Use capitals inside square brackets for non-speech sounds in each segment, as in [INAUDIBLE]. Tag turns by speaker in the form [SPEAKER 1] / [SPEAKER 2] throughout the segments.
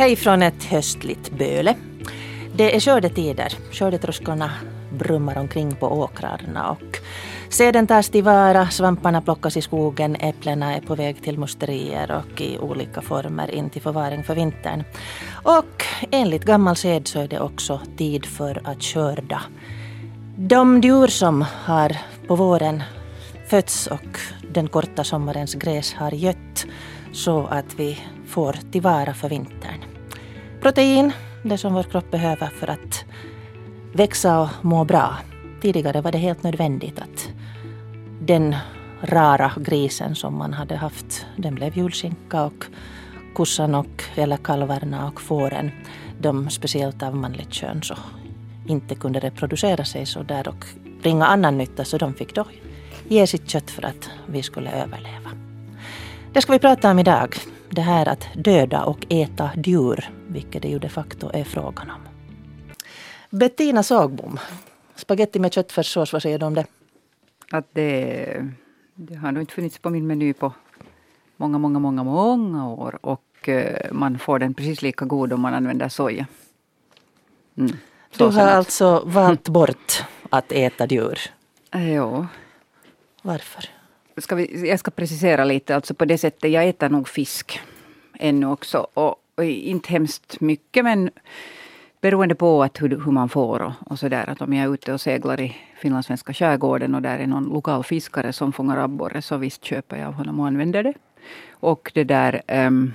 [SPEAKER 1] Hej från ett höstligt Böle. Det är skördetider. Skördetröskorna brummar omkring på åkrarna och seden tas tillvara, svamparna plockas i skogen, äpplena är på väg till musterier och i olika former in till förvaring för vintern. Och enligt gammal sed så är det också tid för att skörda. De djur som har på våren fötts och den korta sommarens gräs har gött så att vi får tillvara för vintern. Protein, det som vår kropp behöver för att växa och må bra. Tidigare var det helt nödvändigt att den rara grisen som man hade haft, den blev julskinka och kossan och eller kalvarna och fåren, de speciellt av manligt kön så inte kunde reproducera sig så där och bringa annan nytta så de fick då ge sitt kött för att vi skulle överleva. Det ska vi prata om idag. Det här att döda och äta djur, vilket det ju de facto är frågan om. Bettina Sågbom, spagetti med köttfärssås, vad säger du om det?
[SPEAKER 2] Att det, det har nog inte funnits på min meny på många, många, många, många år. Och eh, man får den precis lika god om man använder soja.
[SPEAKER 1] Mm. Du har alltså valt bort att äta djur?
[SPEAKER 2] Ja.
[SPEAKER 1] Varför?
[SPEAKER 2] Ska vi, jag ska precisera lite, alltså på det sättet, jag äter nog fisk ännu också. Och inte hemskt mycket men beroende på att hur, hur man får och, och sådär. Att om jag är ute och seglar i finlandssvenska skärgården och där är någon lokal fiskare som fångar abborre så visst köper jag av honom och använder det. Och det där um,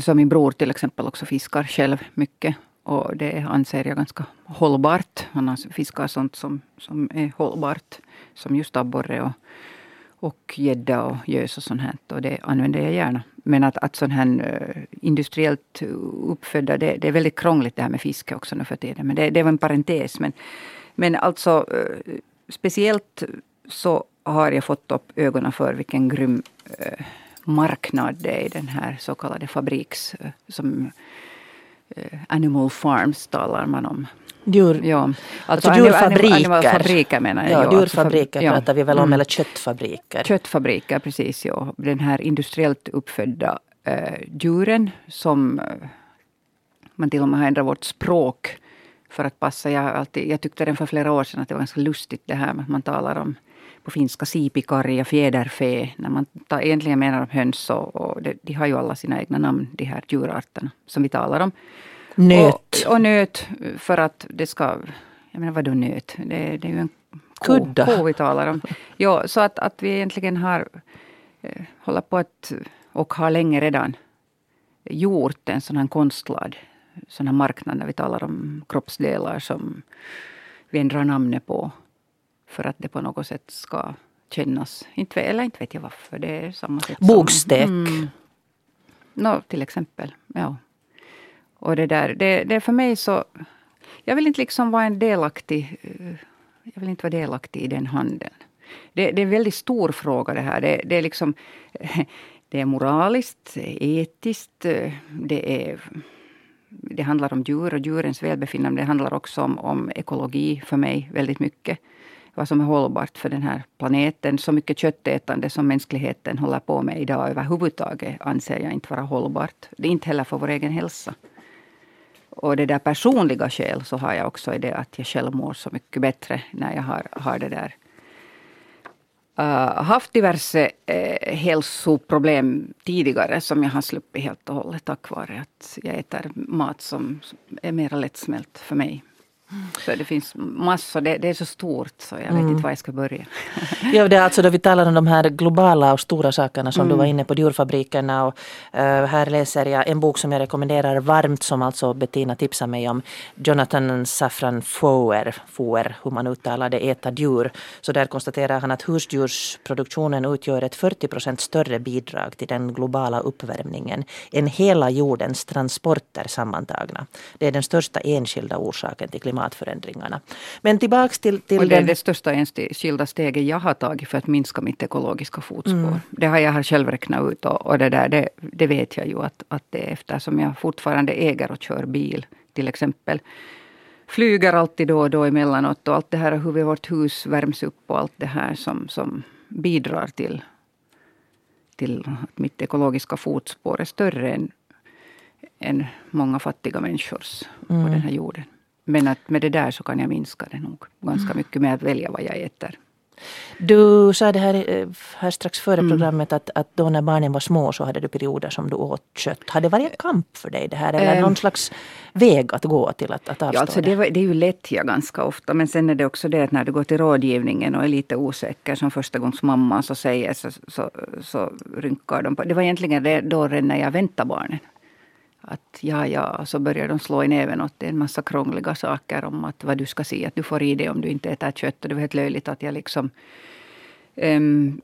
[SPEAKER 2] som min bror till exempel också fiskar själv mycket. Och det anser jag ganska hållbart. Han fiskar sånt som, som är hållbart. Som just abborre och, och gädda och gös och sånt här. Och det använder jag gärna. Men att, att sån här eh, industriellt uppfödda, det, det, är väldigt krångligt det här med fiske också nu för tiden. Men det, det var en parentes. Men, men alltså eh, speciellt så har jag fått upp ögonen för vilken grym eh, marknad det är i den här så kallade fabriks... som Animal Farms talar man om.
[SPEAKER 1] Djur,
[SPEAKER 2] ja.
[SPEAKER 1] alltså, alltså djurfabriker.
[SPEAKER 2] Animalfabriker menar jag.
[SPEAKER 1] Ja, ja djurfabriker alltså, pratar vi väl om, mm. eller köttfabriker.
[SPEAKER 2] Köttfabriker, precis. Ja. Den här industriellt uppfödda äh, djuren som äh, man till och med har ändrat vårt språk för att passa. Jag, alltid, jag tyckte den för flera år sedan att det var ganska lustigt det här med att man talar om på finska sipikarja, fjäderfä. När man tar, egentligen menar om höns och, och det, de har ju alla sina egna namn, de här djurarterna som vi talar om.
[SPEAKER 1] Nöt.
[SPEAKER 2] Och, och nöt för att det ska... Jag menar vadå nöt? Det, det är ju en ko,
[SPEAKER 1] Kudda.
[SPEAKER 2] ko vi talar om. [LAUGHS] Ja, så att, att vi egentligen har eh, håller på att, och har länge redan gjort en sån här konstlad sån här marknad när vi talar om kroppsdelar som vi ändrar namnet på. För att det på något sätt ska kännas, inte, eller inte vet jag varför. Det är samma sätt
[SPEAKER 1] Bogstek. Mm,
[SPEAKER 2] no, till exempel. Ja. Och det där, det, det är för mig så... Jag vill inte liksom vara en delaktig... Eh, jag vill inte vara delaktig i den handeln. Det, det är en väldigt stor fråga det här. Det, det är liksom... [LAUGHS] Det är moraliskt, det är etiskt, det är... Det handlar om djur och djurens välbefinnande. Det handlar också om, om ekologi för mig väldigt mycket. Vad som är hållbart för den här planeten. Så mycket köttätande som mänskligheten håller på med idag överhuvudtaget anser jag inte vara hållbart. Det är inte heller för vår egen hälsa. Och det där personliga skäl så har jag också i det att jag själv mår så mycket bättre när jag har, har det där uh, haft diverse uh, hälsoproblem tidigare som jag har sluppit helt och hållet tack vare att jag äter mat som är mer lättsmält för mig. Så det finns massor, det, det, är så stort så jag vet mm. inte var jag ska börja. [LAUGHS]
[SPEAKER 1] ja, det är alltså då vi talar om de här globala och stora sakerna som mm. du var inne på, djurfabrikerna. Och, uh, här läser jag en bok som jag rekommenderar varmt som alltså Bettina tipsade mig om. Jonathan Safran Foer, Foer hur man uttalar det, Äta djur. Så där konstaterar han att husdjursproduktionen utgör ett 40 procent större bidrag till den globala uppvärmningen än hela jordens transporter sammantagna. Det är den största enskilda orsaken till klimat klimatförändringarna. Men tillbaks till, till
[SPEAKER 2] och det är det största enskilda steget jag har tagit för att minska mitt ekologiska fotspår. Mm. Det har jag själv räknat ut och, och det, där, det, det, vet jag ju att, att det är eftersom jag fortfarande äger och kör bil till exempel flyger alltid då och då emellanåt och allt det här hur vi, vårt hus värms upp och allt det här som, som bidrar till, till att mitt ekologiska fotspår är större än, än många fattiga människors mm. på den här jorden. Men att med det där så kan jag minska det nog ganska mm. mycket med att välja vad jag äter.
[SPEAKER 1] Du sa det här, eh, här strax före mm. programmet att, att då när barnen var små så hade du perioder som du åt kött. Har det varit en kamp för dig det här eller ähm, någon slags väg att gå till att, att avstå
[SPEAKER 2] ja, alltså det? Var, det är ju lättja ganska ofta men sen är det också det att när du går till rådgivningen och är lite osäker som första gångs mamma så säger så, så, så rynkar de på. Det var egentligen det då när jag väntade barnen att ja, ja, så börjar de slå i näven åt en massa krångliga saker om att vad du ska se att du får i dig om du inte äter kött. Och det var helt löjligt att jag liksom um,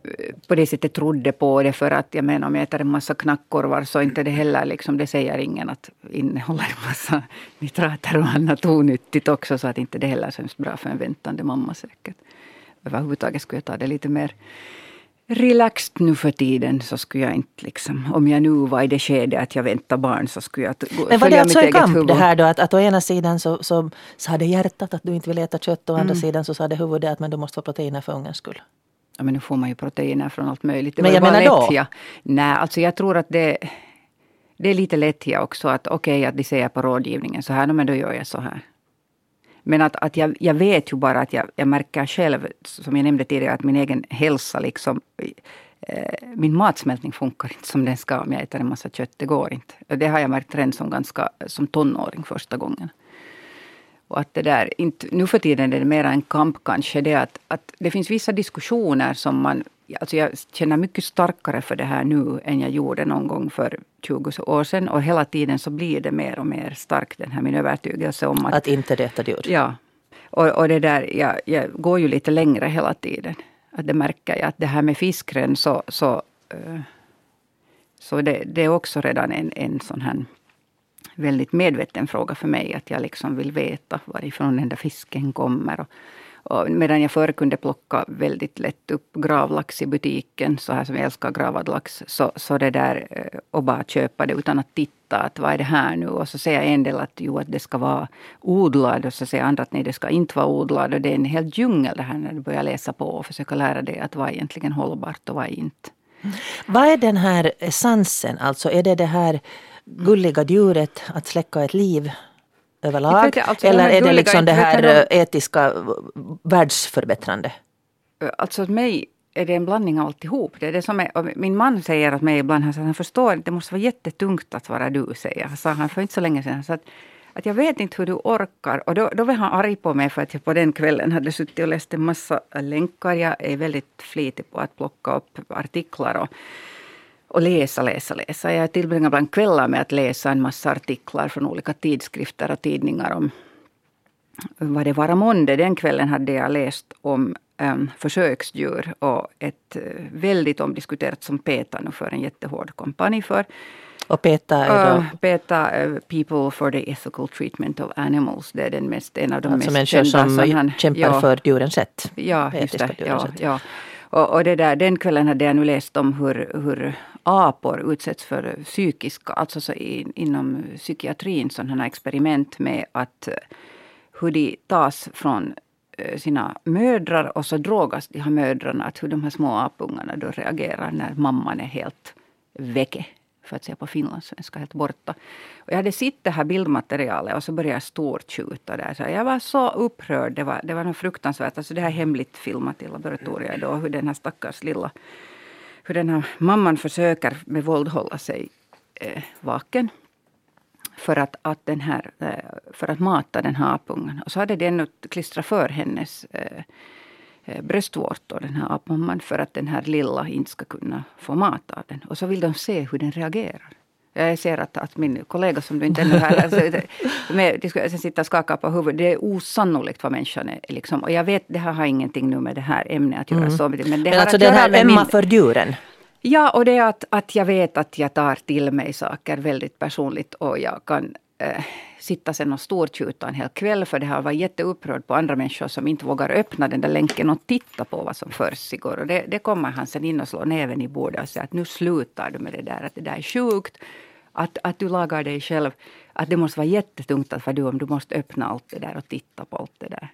[SPEAKER 2] på det sättet trodde på det. För att jag menar om jag äter en massa knackkorvar så inte det heller liksom, det säger ingen att innehåller en massa [LAUGHS] nitrater och annat onyttigt också. Så att inte det heller är så bra för en väntande mamma säkert. Överhuvudtaget skulle jag ta det lite mer relaxed nu för tiden så skulle jag inte liksom, om jag nu var i det skedet att jag väntar barn så skulle jag gå,
[SPEAKER 1] Men var det alltså en kamp huvud. det här då att, att å ena sidan så, så sa det hjärtat att du inte vill äta kött och å andra mm. sidan så sa det huvudet att men du måste få proteiner för ungens skull?
[SPEAKER 2] Ja men nu får man ju proteiner från allt möjligt.
[SPEAKER 1] Det men jag menar då?
[SPEAKER 2] Ja. Nej, alltså jag tror att det det är lite lättja också att okej okay, att de säger på rådgivningen så här, men då gör jag så här. Men att, att jag, jag vet ju bara att jag, jag märker själv, som jag nämnde tidigare, att min egen hälsa liksom eh, min matsmältning funkar inte som den ska om jag äter en massa kött. Det går inte. Det har jag märkt redan som, ganska, som tonåring första gången. Och att det där, inte, nu för tiden är det mer en kamp kanske. Det att, att det finns vissa diskussioner som man alltså jag känner mycket starkare för det här nu än jag gjorde någon gång för 20 år sedan. Och hela tiden så blir det mer och mer stark den här min övertygelse om att...
[SPEAKER 1] Att inte äta djur?
[SPEAKER 2] Ja. Och, och det där, jag, jag, går ju lite längre hela tiden. Att det märker jag att det här med fiskren så, så, uh, så det, det, är också redan en, en sån här väldigt medveten fråga för mig. Att jag liksom vill veta varifrån den där fisken kommer. Och, och medan jag förr kunde plocka väldigt lätt upp gravlax i butiken, så här som jag älskar gravad lax, så, så det där eh, och bara köpa det utan att titta att vad är det här nu? Och så säger en del att jo, att det ska vara odlad och så säger andra att nej, det ska inte vara odlad. Och det är en hel djungel det här när du börjar läsa på och försöka lära dig att vad är egentligen hållbart och vad är inte. Mm.
[SPEAKER 1] Vad är den här essensen, alltså är det det här gulliga djuret att släcka ett liv överlag? Alltså, Eller är det liksom det här eh, etiska världsförbättrande?
[SPEAKER 2] Alltså mig är det en blandning av alltihop. Det är det som är, min man säger att mig ibland, han, han förstår inte, det måste vara jättetungt att vara du, säger han. sa han för inte så länge sedan. Så att, att jag vet inte hur du orkar. Och då, då var han arg på mig för att jag på den kvällen hade suttit och läst en massa länkar. Jag är väldigt flitig på att plocka upp artiklar. Och, och läsa, läsa, läsa. Jag tillbringar ibland kvällar med att läsa en massa artiklar från olika tidskrifter och tidningar om vad det var måndag. Den kvällen hade jag läst om um, försöksdjur och ett uh, väldigt omdiskuterat som PETA nu för en jättehård kampanj för.
[SPEAKER 1] Och PETA är då? Uh,
[SPEAKER 2] PETA, uh, People for the Ethical Treatment of Animals. Det är den mest, en av de
[SPEAKER 1] alltså
[SPEAKER 2] mest
[SPEAKER 1] kända. Alltså människor som han, kämpar ja, för djurens rätt.
[SPEAKER 2] Ja, just det. Ja, ja. Och, och, det där, den kvällen hade jag nu läst om hur, hur apor utsätts för psykiska, alltså så in, inom psykiatrin, sådana experiment med att eh, hur de tas från eh, sina mödrar och så drogas de här mödrarna. Att hur de här små apungarna då reagerar när mamman är helt väcke för att säga på finlandssvenska, helt borta. Och jag hade sett det här bildmaterialet och så började jag stortjuta där. Så jag var så upprörd. Det var, det var något fruktansvärt. Alltså det här hemligt filmat i laboratoriet då, hur den här stackars lilla hur den här mamman försöker med våld hålla sig eh, vaken. För att, att, den här, eh, för att mata den här apungen. Och så hade den klistrat för hennes eh, bröstvårtor, den här apmamman, för att den här lilla inte ska kunna få mat av den. Och så vill de se hur den reagerar. Jag ser att, att min kollega som du inte ännu här, alltså, med, de ska sitta och skaka på huvudet. Det är osannolikt vad människan är. Liksom. Och jag vet, det här har ingenting nu med det här ämnet att göra. Mm. Så, men det
[SPEAKER 1] men alltså den här ömma min... för djuren?
[SPEAKER 2] Ja, och det är att, att jag vet att jag tar till mig saker väldigt personligt och jag kan eh, sitta sen och stortjuta en hel kväll för det har varit jätteupprörd på andra människor som inte vågar öppna den där länken och titta på vad som försiggår. Och det, det kommer han sen in och slår näven i bordet och säger att nu slutar du med det där, att det där är sjukt. Att, att du lagar dig själv. Att det måste vara jättetungt att vara du om du måste öppna allt det där och titta på allt det där.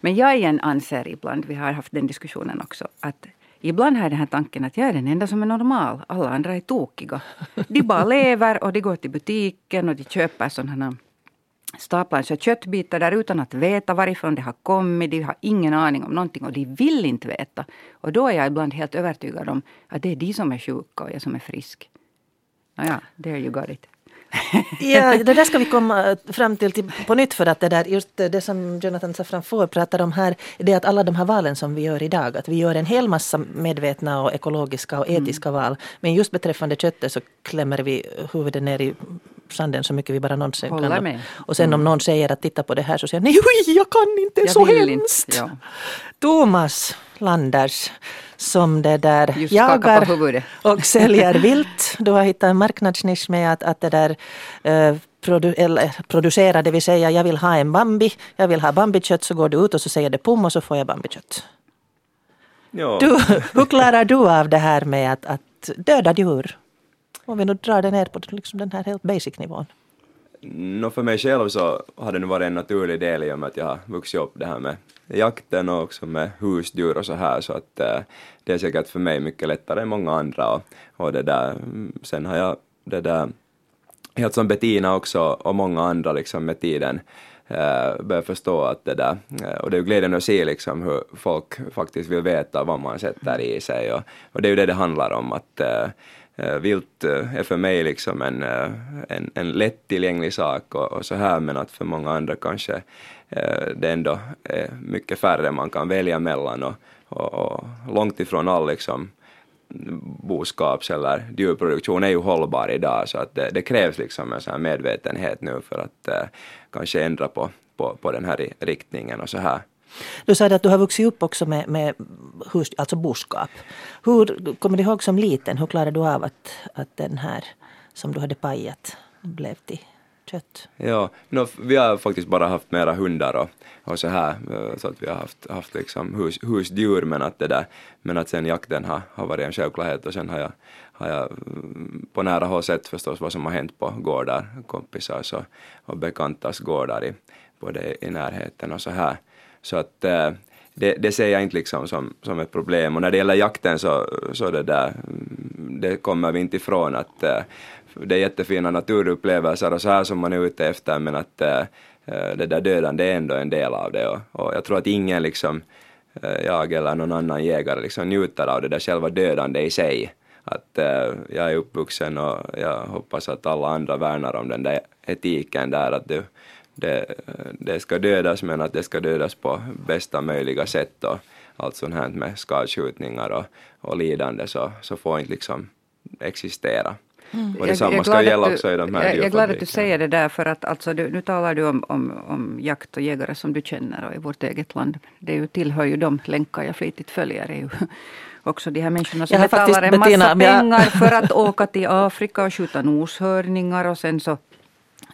[SPEAKER 2] Men jag igen anser ibland, vi har haft den diskussionen också, att Ibland har jag den här tanken att jag är den enda som är normal. Alla andra är tokiga. De bara lever och de går till butiken och de köper sådana staplar så köttbitar där utan att veta varifrån det har kommit. De har ingen aning om någonting och de vill inte veta. Och då är jag ibland helt övertygad om att det är de som är sjuka och jag som är frisk. Nåja, there you got it
[SPEAKER 1] ja, det där ska vi komma fram till, till på nytt för att det där, just det som Jonathan Safranfour pratar om här, det är att alla de här valen som vi gör idag, att vi gör en hel massa medvetna och ekologiska och etiska mm. val. Men just beträffande köttet så klämmer vi huvudet ner i sanden så mycket vi bara någonsin
[SPEAKER 2] Håller
[SPEAKER 1] kan.
[SPEAKER 2] Med.
[SPEAKER 1] Och sen mm. om någon säger att titta på det här så säger jag nej, jag kan inte, är så hemskt. Inte, ja. Thomas Landers som det där
[SPEAKER 2] Just
[SPEAKER 1] jagar och säljer [LAUGHS] vilt. Du har hittat en marknadsnisch med att, att det där eh, produ eller, producera, det vill säga jag vill ha en bambi, jag vill ha bambikött så går du ut och så säger det pum och så får jag bambikött.
[SPEAKER 3] Ja.
[SPEAKER 1] Du, hur klarar du av det här med att, att döda djur? Om vi nu drar det ner på liksom den här helt basic nivån.
[SPEAKER 3] No, för mig själv så har det nu varit en naturlig del i och med att jag har vuxit upp det här med jakten och också med husdjur och så här så att äh, det är säkert för mig mycket lättare än många andra och, och det där, sen har jag det där, helt som Bettina också och många andra liksom med tiden äh, börjat förstå att det där, eh, och det är ju glädjande att se liksom hur folk faktiskt vill veta vad man sätter i sig och, och det är ju det det handlar om att Eh, vilt eh, är för mig liksom en, eh, en, en lättillgänglig sak och, och, så här men att för många andra kanske det ändå är mycket färre man kan välja mellan och, och, och långt ifrån all liksom boskaps eller djurproduktion är ju hållbar idag så att det, det krävs liksom en sån här medvetenhet nu för att eh, kanske ändra på, på, på den här riktningen och så här.
[SPEAKER 1] Du sa att du har vuxit upp också med, med hus, alltså boskap. Hur, kommer du ihåg som liten, hur klarade du av att, att den här som du hade pajat blev till kött?
[SPEAKER 3] Ja, no, vi har faktiskt bara haft mera hundar och, och så här, så att vi har haft, haft liksom hus, husdjur men att det där, men att sen jakten har, har varit en självklarhet och sen har jag, har jag mm, på nära håll sett förstås vad som har hänt på gårdar, kompisars och, och bekantas gårdar i, både i närheten och så här. Så att eh, det, det ser jag inte liksom som, som ett problem. Och när det gäller jakten så, så det där, mm, det kommer vi inte ifrån att eh, det är jättefina naturupplevelser och så här som man är ute efter men att eh, det där dödande är ändå en del av det och, och jag tror att ingen liksom, jag eller någon annan jägare liksom njuter av det där själva dödande i sig. Att äh, jag är uppvuxen och jag hoppas att alla andra värnar om den där etiken där att du, det, det ska dödas men att det ska dödas på bästa möjliga sätt och allt sånt här med skadskjutningar och, och lidande så, så får inte liksom existera. Mm. Och detsamma ska gälla också i de här
[SPEAKER 2] Jag är glad att du säger det där för att alltså, du, nu talar du om, om, om jakt och jägare som du känner och i vårt eget land. Det är ju, tillhör ju de länkar jag flitigt följer. Är ju [LAUGHS] också de här människorna som betalar en massa Bettina, pengar jag... för att åka till Afrika och skjuta noshörningar och sen så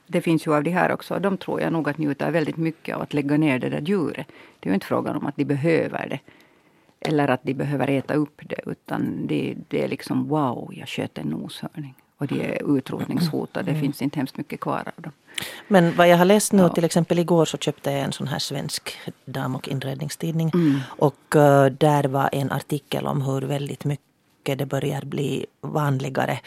[SPEAKER 2] det finns ju av de här också. De tror jag nog att njuter väldigt mycket av att lägga ner det där djuret. Det är ju inte frågan om att de behöver det. Eller att de behöver äta upp det. Utan det, det är liksom wow, jag sköt en noshörning och de är utrotningshotade. Det mm. finns inte hemskt mycket kvar av dem.
[SPEAKER 1] Men vad jag har läst nu, ja. till exempel igår så köpte jag en sån här svensk dam och inredningstidning. Mm. Och uh, där var en artikel om hur väldigt mycket det börjar bli vanligare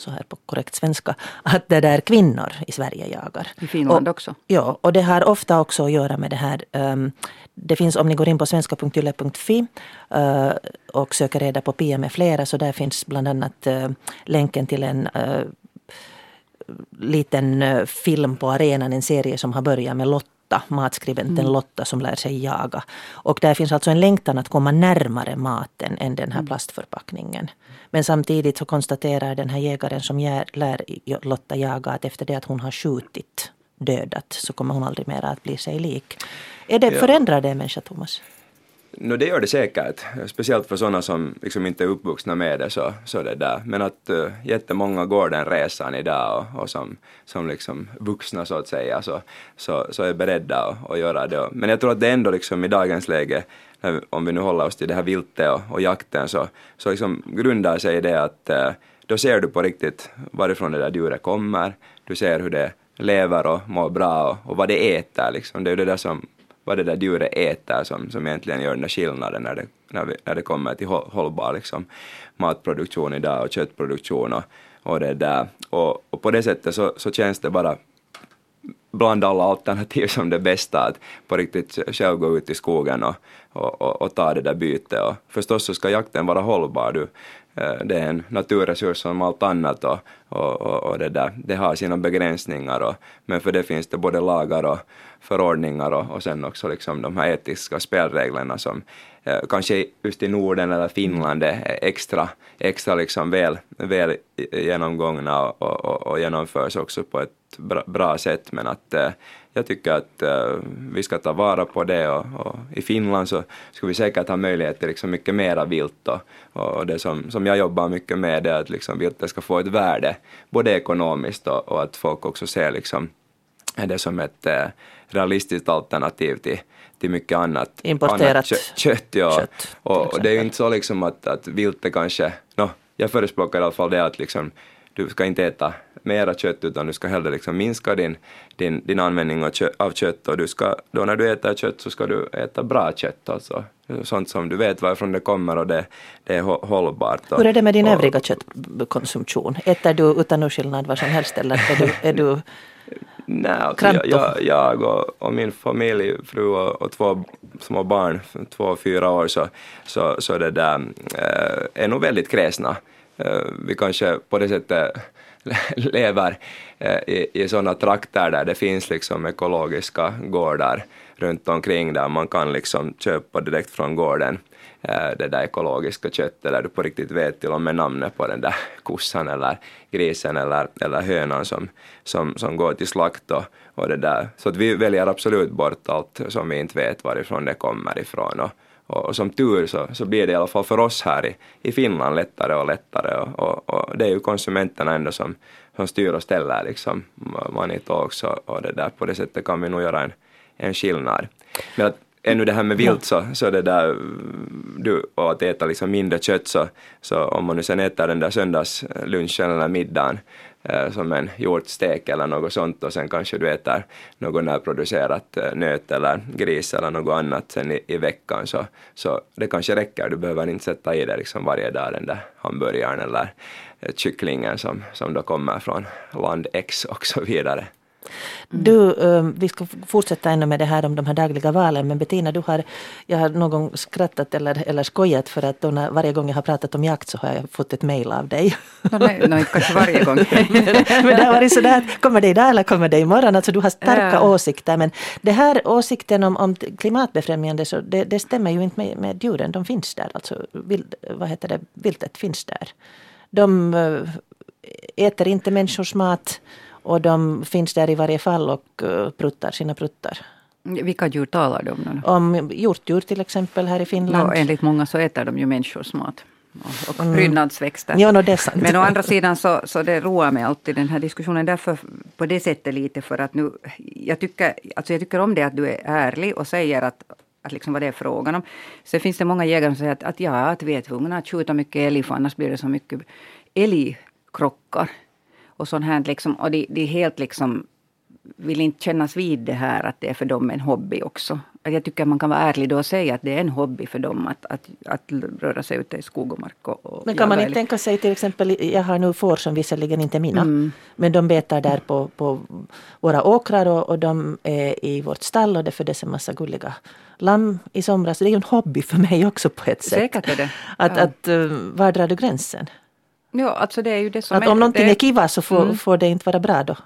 [SPEAKER 1] så här på korrekt svenska, att det där kvinnor i Sverige jagar.
[SPEAKER 2] I Finland
[SPEAKER 1] och,
[SPEAKER 2] också?
[SPEAKER 1] Ja, och det har ofta också att göra med det här um, det finns om ni går in på svenska.yle.fi uh, och söker reda på Pia med flera så där finns bland annat uh, länken till en uh, liten film på arenan, en serie som har börjat med Lotta matskribenten mm. Lotta som lär sig jaga. Och där finns alltså en längtan att komma närmare maten än den här mm. plastförpackningen. Men samtidigt så konstaterar den här jägaren som lär Lotta jaga att efter det att hon har skjutit dödat så kommer hon aldrig mer att bli sig lik. Är det, ja. Förändrar det en människa, Thomas?
[SPEAKER 3] No, det gör det säkert, speciellt för sådana som liksom inte är uppvuxna med det. Så, så det där. Men att uh, jättemånga går den resan idag och, och som, som liksom vuxna så att säga så, så, så är beredda att, att göra det. Men jag tror att det ändå liksom i dagens läge, om vi nu håller oss till det här viltet och, och jakten, så, så liksom grundar sig i det att uh, då ser du på riktigt varifrån det där djuret kommer, du ser hur det lever och mår bra och, och vad det äter. Liksom. Det är ju det där som vad det där djuret äter som, som egentligen gör den där skillnaden när det, när, vi, när det kommer till hållbar liksom, matproduktion idag och köttproduktion och, och det där. Och, och på det sättet så, så känns det bara bland alla alternativ som det bästa att på riktigt själv gå ut i skogen och, och, och, och ta det där bytet. Och förstås så ska jakten vara hållbar. Du, Eh, det är en naturresurs som allt annat och, och, och, det, där, det har sina begränsningar. Och, men för det finns det både lagar och förordningar och, och sen också liksom de här etiska spelreglerna som Eh, kanske just i Norden eller Finland är extra, extra liksom väl, väl genomgångna och, och, och genomförs också på ett bra, bra sätt. Men att eh, jag tycker att eh, vi ska ta vara på det och, och, i Finland så skulle vi säkert ha möjlighet till liksom mycket mera vilt och, och det som, som jag jobbar mycket med är att liksom viltet ska få ett värde, både ekonomiskt och, och att folk också ser liksom det som ett eh, realistiskt alternativ till, till mycket annat.
[SPEAKER 1] Importerat annat
[SPEAKER 3] kött. kött, ja. kött och, och, det är ju inte så liksom att, att viltet kanske, no, jag förespråkar i alla fall det att liksom du ska inte äta mera kött utan du ska hellre liksom minska din, din, din användning av kött, av kött och du ska, då när du äter kött så ska du äta bra kött alltså. Sånt som du vet varifrån det kommer och det, det är hållbart.
[SPEAKER 1] Och, Hur är det med din och, övriga köttkonsumtion? Äter du utan urskillnad vad som helst eller är du, är du [LAUGHS]
[SPEAKER 3] Nej, alltså jag, jag, jag och, och, min familj, fru och, och, två små barn, två och fyra år, så, så, så det där, äh, är nog väldigt kräsna. Äh, vi kanske på det sättet [LAUGHS] lever äh, i, i sådana trakter där det finns liksom ekologiska gårdar runt omkring där man kan liksom köpa direkt från gården Eh, Eh, det där ekologiska köttet där du på riktigt vet till och med namnet på den där [LAUGHS] kossan eller grisen eller, eller hönan som, som, som går till slakt och, och det där. Så att vi väljer absolut bort allt som vi inte vet varifrån det kommer ifrån. Och, och, och som tur så, så blir det i alla fall för oss här i, i Finland lättare och lättare och, och, och det är ju konsumenterna ändå som, som styr och ställer liksom Manito också och det där. På det sättet kan vi nog göra en, en skillnad. Men att, ännu det här med vilt så, så det där, du, och att äta liksom mindre kött så, så om man nu sen äter den där söndagslunchen eller middagen eh, som en hjortstek eller något sånt och sen kanske du äter något närproducerat eh, nöt eller gris eller något annat sen i, i, veckan så, så det kanske räcker, du behöver inte sätta i det liksom varje dag den där hamburgaren eller eh, kycklingen som, som då kommer från land X och så vidare.
[SPEAKER 1] Mm. Du, vi ska fortsätta ännu med det här om de här dagliga valen men Bettina, du har, jag har någon gång skrattat eller, eller skojat för att då när, varje gång jag har pratat om jakt så har jag fått ett mejl av dig.
[SPEAKER 2] No, nej, no, kanske varje gång. [LAUGHS]
[SPEAKER 1] men det har varit sådär, kommer det idag eller kommer det imorgon? Alltså du har starka ja. åsikter men det här åsikten om, om klimatbefrämjande så det, det stämmer ju inte med, med djuren, de finns där. Alltså vild, vad heter det, viltet finns där. De äter inte människors mat och de finns där i varje fall och uh, pruttar sina pruttar.
[SPEAKER 2] Vilka djur talar du om?
[SPEAKER 1] Om hjortdjur till exempel här i Finland.
[SPEAKER 2] No, enligt många så äter de ju människors mat. Och mm. prydnadsväxter.
[SPEAKER 1] Ja, no.
[SPEAKER 2] Men å andra sidan så, så det roar mig alltid den här diskussionen därför på det sättet lite för att nu jag tycker, alltså jag tycker om det att du är ärlig och säger att, att liksom vad det är frågan om. Sen finns det många jägare som säger att, att ja, att vi är tvungna att skjuta mycket älg för annars blir det så mycket älgkrockar och sånt här. Liksom, och de, de helt liksom vill inte kännas vid det här att det är för dem en hobby också. Jag tycker man kan vara ärlig då och säga att det är en hobby för dem att, att, att röra sig ute i skog och mark. Och, och
[SPEAKER 1] men kan man inte tänka sig till exempel, jag har nu får som visserligen inte är mina, mm. men de betar där på, på våra åkrar och, och de är i vårt stall och det föddes en massa gulliga lamm i somras. Det är ju en hobby för mig också på ett sätt.
[SPEAKER 2] Säkert är det.
[SPEAKER 1] Att, ja. att, uh, var drar du gränsen?
[SPEAKER 2] Ja, alltså det är ju det som
[SPEAKER 1] att
[SPEAKER 2] är,
[SPEAKER 1] om någonting det, är kiva så får, mm. får det inte vara bra då?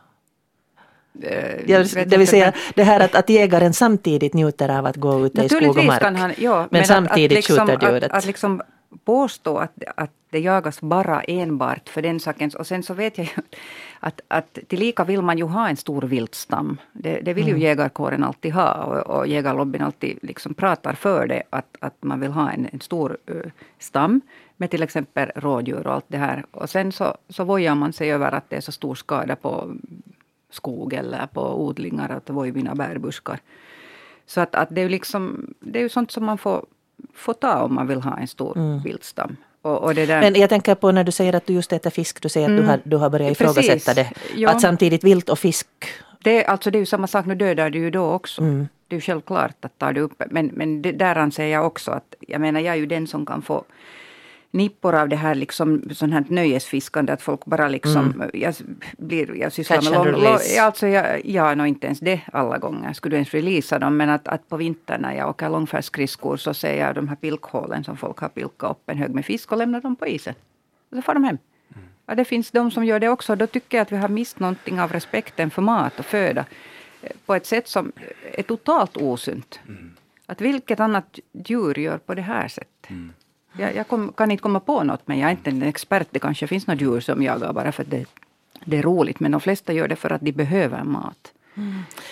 [SPEAKER 1] Det, det vill säga det här att, att jägaren samtidigt njuter av att gå ute i skog och mark. Han, ja, men, men samtidigt att, liksom, skjuter djuret.
[SPEAKER 2] Att, att liksom påstå att, att det jagas bara enbart för den sakens. Och sen så vet jag ju [LAUGHS] att, att tillika vill man ju ha en stor viltstam. Det, det vill ju mm. jägarkåren alltid ha och, och jägarlobbyn alltid liksom pratar för det. Att, att man vill ha en, en stor uh, stam med till exempel rådjur och allt det här. Och sen så, så vojar man sig över att det är så stor skada på skog eller på odlingar, att vojvina bärbuskar. Så att, att det, är liksom, det är ju sånt som man får, får ta om man vill ha en stor mm. viltstam.
[SPEAKER 1] Och, och Men jag tänker på när du säger att du just äter fisk, du säger mm. att du mm. har, du har börjat ifrågasätta det. Ja. Att samtidigt vilt och fisk
[SPEAKER 2] det, alltså det är ju samma sak, nu dödar du ju då också. Mm. det är ju självklart att tar du upp, men, men det, där anser jag också att, jag menar jag är ju den som kan få nippor av det här liksom, sån här nöjesfiskande, att folk bara liksom, mm. jag, blir, jag sysslar
[SPEAKER 1] Catch
[SPEAKER 2] med lång, alltså jag, ja, nog inte ens det alla gånger, skulle du ens releasa dem, men att, att på vintern när jag åker långfärdsskridskor så ser jag de här pilkhålen som folk har pilkat upp en hög med fisk och lämnar dem på isen. Och så får de hem. Ja, det finns de som gör det också. Då tycker jag att vi har mist någonting av respekten för mat och föda eh, på ett sätt som är totalt osunt. Att vilket annat djur gör på det här sättet? Jag, jag kom, kan inte komma på något, men jag är inte en expert. Det kanske finns några djur som jagar bara för att det, det är roligt. Men de flesta gör det för att de behöver mat.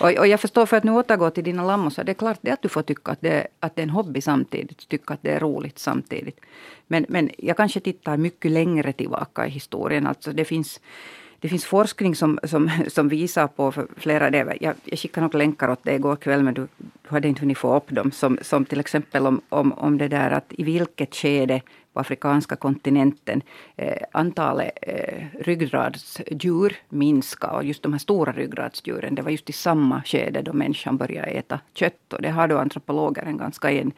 [SPEAKER 2] Och, och jag förstår, för att nu återgå till dina lammosar, det är klart det att du får tycka att det, att det är en hobby samtidigt, tycka att det är roligt samtidigt. Men, men jag kanske tittar mycket längre tillbaka i historien. Alltså det finns, det finns forskning som, som, som visar på för flera, det, jag, jag skickade några länkar åt dig igår kväll men du, du hade inte hunnit få upp dem. Som, som till exempel om, om, om det där att i vilket skede på afrikanska kontinenten eh, antalet eh, ryggradsdjur minskade. Och just de här stora ryggradsdjuren, det var just i samma skede då människan började äta kött. Och det har då antropologer en ganska en,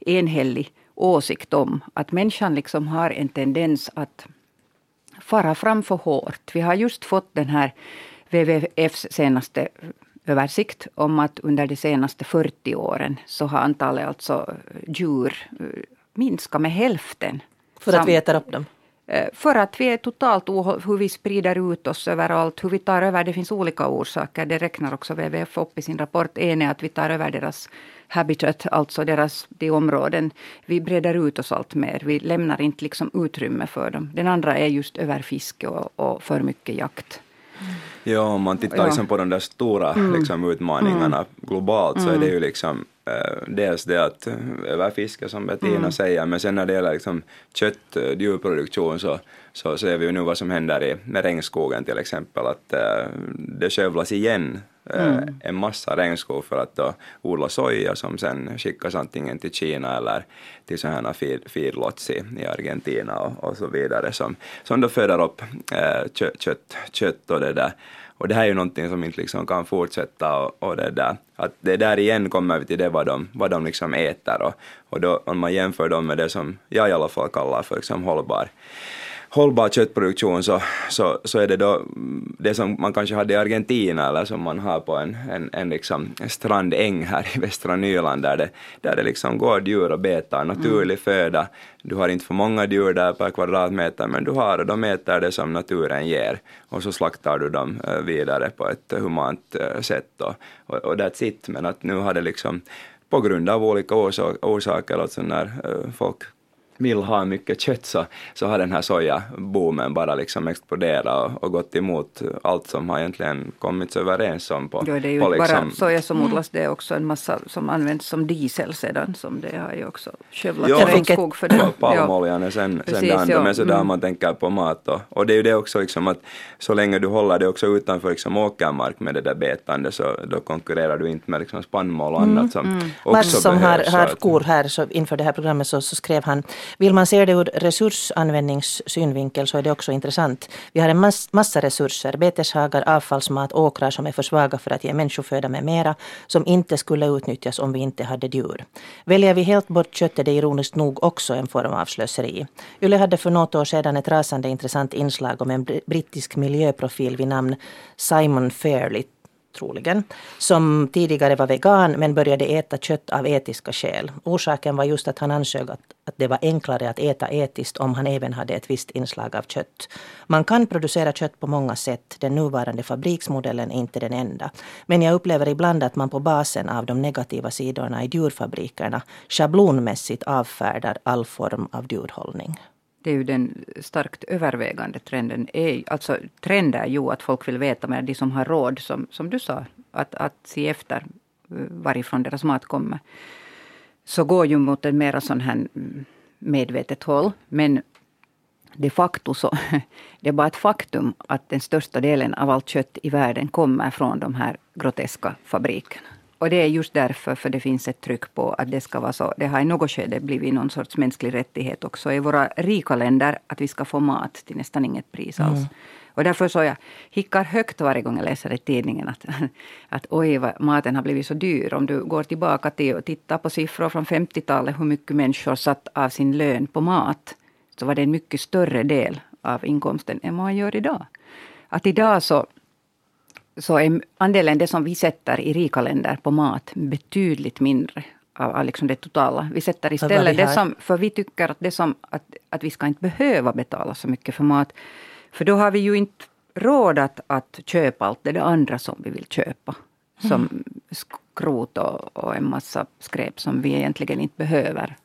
[SPEAKER 2] enhällig åsikt om. Att människan liksom har en tendens att fara fram för hårt. Vi har just fått den här WWFs senaste översikt om att under de senaste 40 åren så har antalet alltså djur eh, minskat med hälften.
[SPEAKER 1] För att vi äter upp dem.
[SPEAKER 2] Eh, För att vi är totalt hur vi sprider ut oss överallt, hur vi tar över, det finns olika orsaker. Det räknar också WWF upp i sin rapport. En är att vi tar över deras habitat, alltså deras de områden. Vi breder ut oss allt mer. Vi lämnar inte liksom utrymme för dem. Den andra är just överfiske och, och för mycket jakt.
[SPEAKER 3] Ja, om man tittar
[SPEAKER 2] Ja.
[SPEAKER 3] liksom på de där stora liksom, utmaningarna globalt så är det ju liksom eh, dels det att eh, överfiske som Bettina säger, men sen när det gäller liksom, kött, eh, djurproduktion så, så ser vi ju nu vad som händer i, med regnskogen till exempel, att eh, det skövlas igen eh, en massa regnskog för att då odla soja som sen skickas antingen till Kina eller till sådana feedlots i, i Argentina och, och så vidare som, som då föder upp eh, kött, kött, kött och det där. Och det här är ju någonting som inte liksom kan fortsätta och, och det där. Att det där igen kommer vi till det vad de, vad de liksom äter och, och då om man jämför dem med det som jag i alla fall kallar för liksom hållbar hållbar köttproduktion så, så, så är det då mm, det som man kanske hade i Argentina eller som man har på en, en, en liksom strandäng här i västra Nyland där det, där det liksom går djur och betar naturlig föda. Du har inte för många djur där per kvadratmeter men du har och de äter det som naturen ger och så slaktar du dem eh, vidare på ett humant eh, sätt och, och, och that's it. Men att nu har det liksom på grund av olika orsak, orsaker, alltså när eh, folk vill ha mycket kött så, så har den här sojaboomen bara liksom exploderat och, och gått emot allt som har egentligen kommit så överens om på,
[SPEAKER 2] Ja, det är ju
[SPEAKER 3] på
[SPEAKER 2] inte
[SPEAKER 3] liksom,
[SPEAKER 2] bara soja som odlas, det är också en massa som används som diesel sedan. Som det har ju också skövlat
[SPEAKER 1] ett-
[SPEAKER 2] skog för det.
[SPEAKER 3] Pa- Palmoljan är sen, sen
[SPEAKER 2] Precis,
[SPEAKER 3] det andra,
[SPEAKER 2] ja.
[SPEAKER 3] men så där
[SPEAKER 2] Mm.
[SPEAKER 3] man tänker på mat och, och det är ju det också liksom att så länge du håller det också utanför liksom åkermark med det där betande så då konkurrerar du inte med liksom spannmål och annat som också
[SPEAKER 1] Mats som har,
[SPEAKER 3] behövs.
[SPEAKER 1] har
[SPEAKER 3] att-
[SPEAKER 1] kor här så inför det här programmet så, så skrev han vill man se det ur resursanvändningssynvinkel så är det också intressant. Vi har en mass, massa resurser, beteshagar, avfallsmat, åkrar som är för svaga för att ge människoföda med mera som inte skulle utnyttjas om vi inte hade djur. Väljer vi helt bort kött är det ironiskt nog också en form av slöseri. Yle hade för något år sedan ett rasande intressant inslag om en brittisk miljöprofil vid namn Simon Fairley troligen, som tidigare var vegan men började äta kött av etiska skäl. Orsaken var just att han ansåg att, att det var enklare att äta etiskt om han även hade ett visst inslag av kött. Man kan producera kött på många sätt. Den nuvarande fabriksmodellen är inte den enda. Men jag upplever ibland att man på basen av de negativa sidorna i djurfabrikerna schablonmässigt avfärdar all form av djurhållning.
[SPEAKER 2] Det är ju den starkt övervägande trenden. Är, alltså, trend är ju att folk vill veta, men de som har råd, som, som du sa, att, att se efter varifrån deras mat kommer. Så går ju mot en mera sån här mm, medvetet håll. Men de facto så, [LAUGHS] det är bara ett faktum att den största delen av allt kött i världen kommer från de här groteska fabrikerna. Och det är just därför, för det finns ett tryck på att det ska vara så. Det har i något skede blivit någon sorts mänsklig rättighet också i våra rika länder, att vi ska få mat till nästan inget pris alls. Och därför så jag hickar högt varje gång jag läser i tidningen att, [LAUGHS] att oj, vad maten har blivit så dyr. Om du går tillbaka till och tittar på siffror från 50-talet, hur mycket människor satt av sin lön på mat, så var det en mycket större del av inkomsten än vad man gör idag. Att idag så, så är andelen det som vi sätter i rika länder på mat betydligt mindre av liksom det totala. Vi sätter istället det som, för vi tycker att, det som, att, att vi ska inte behöva betala så mycket för mat. För då har vi ju inte råd att, att köpa allt det andra som vi vill köpa. Som mm. skrot och, och en massa skräp som vi egentligen inte behöver.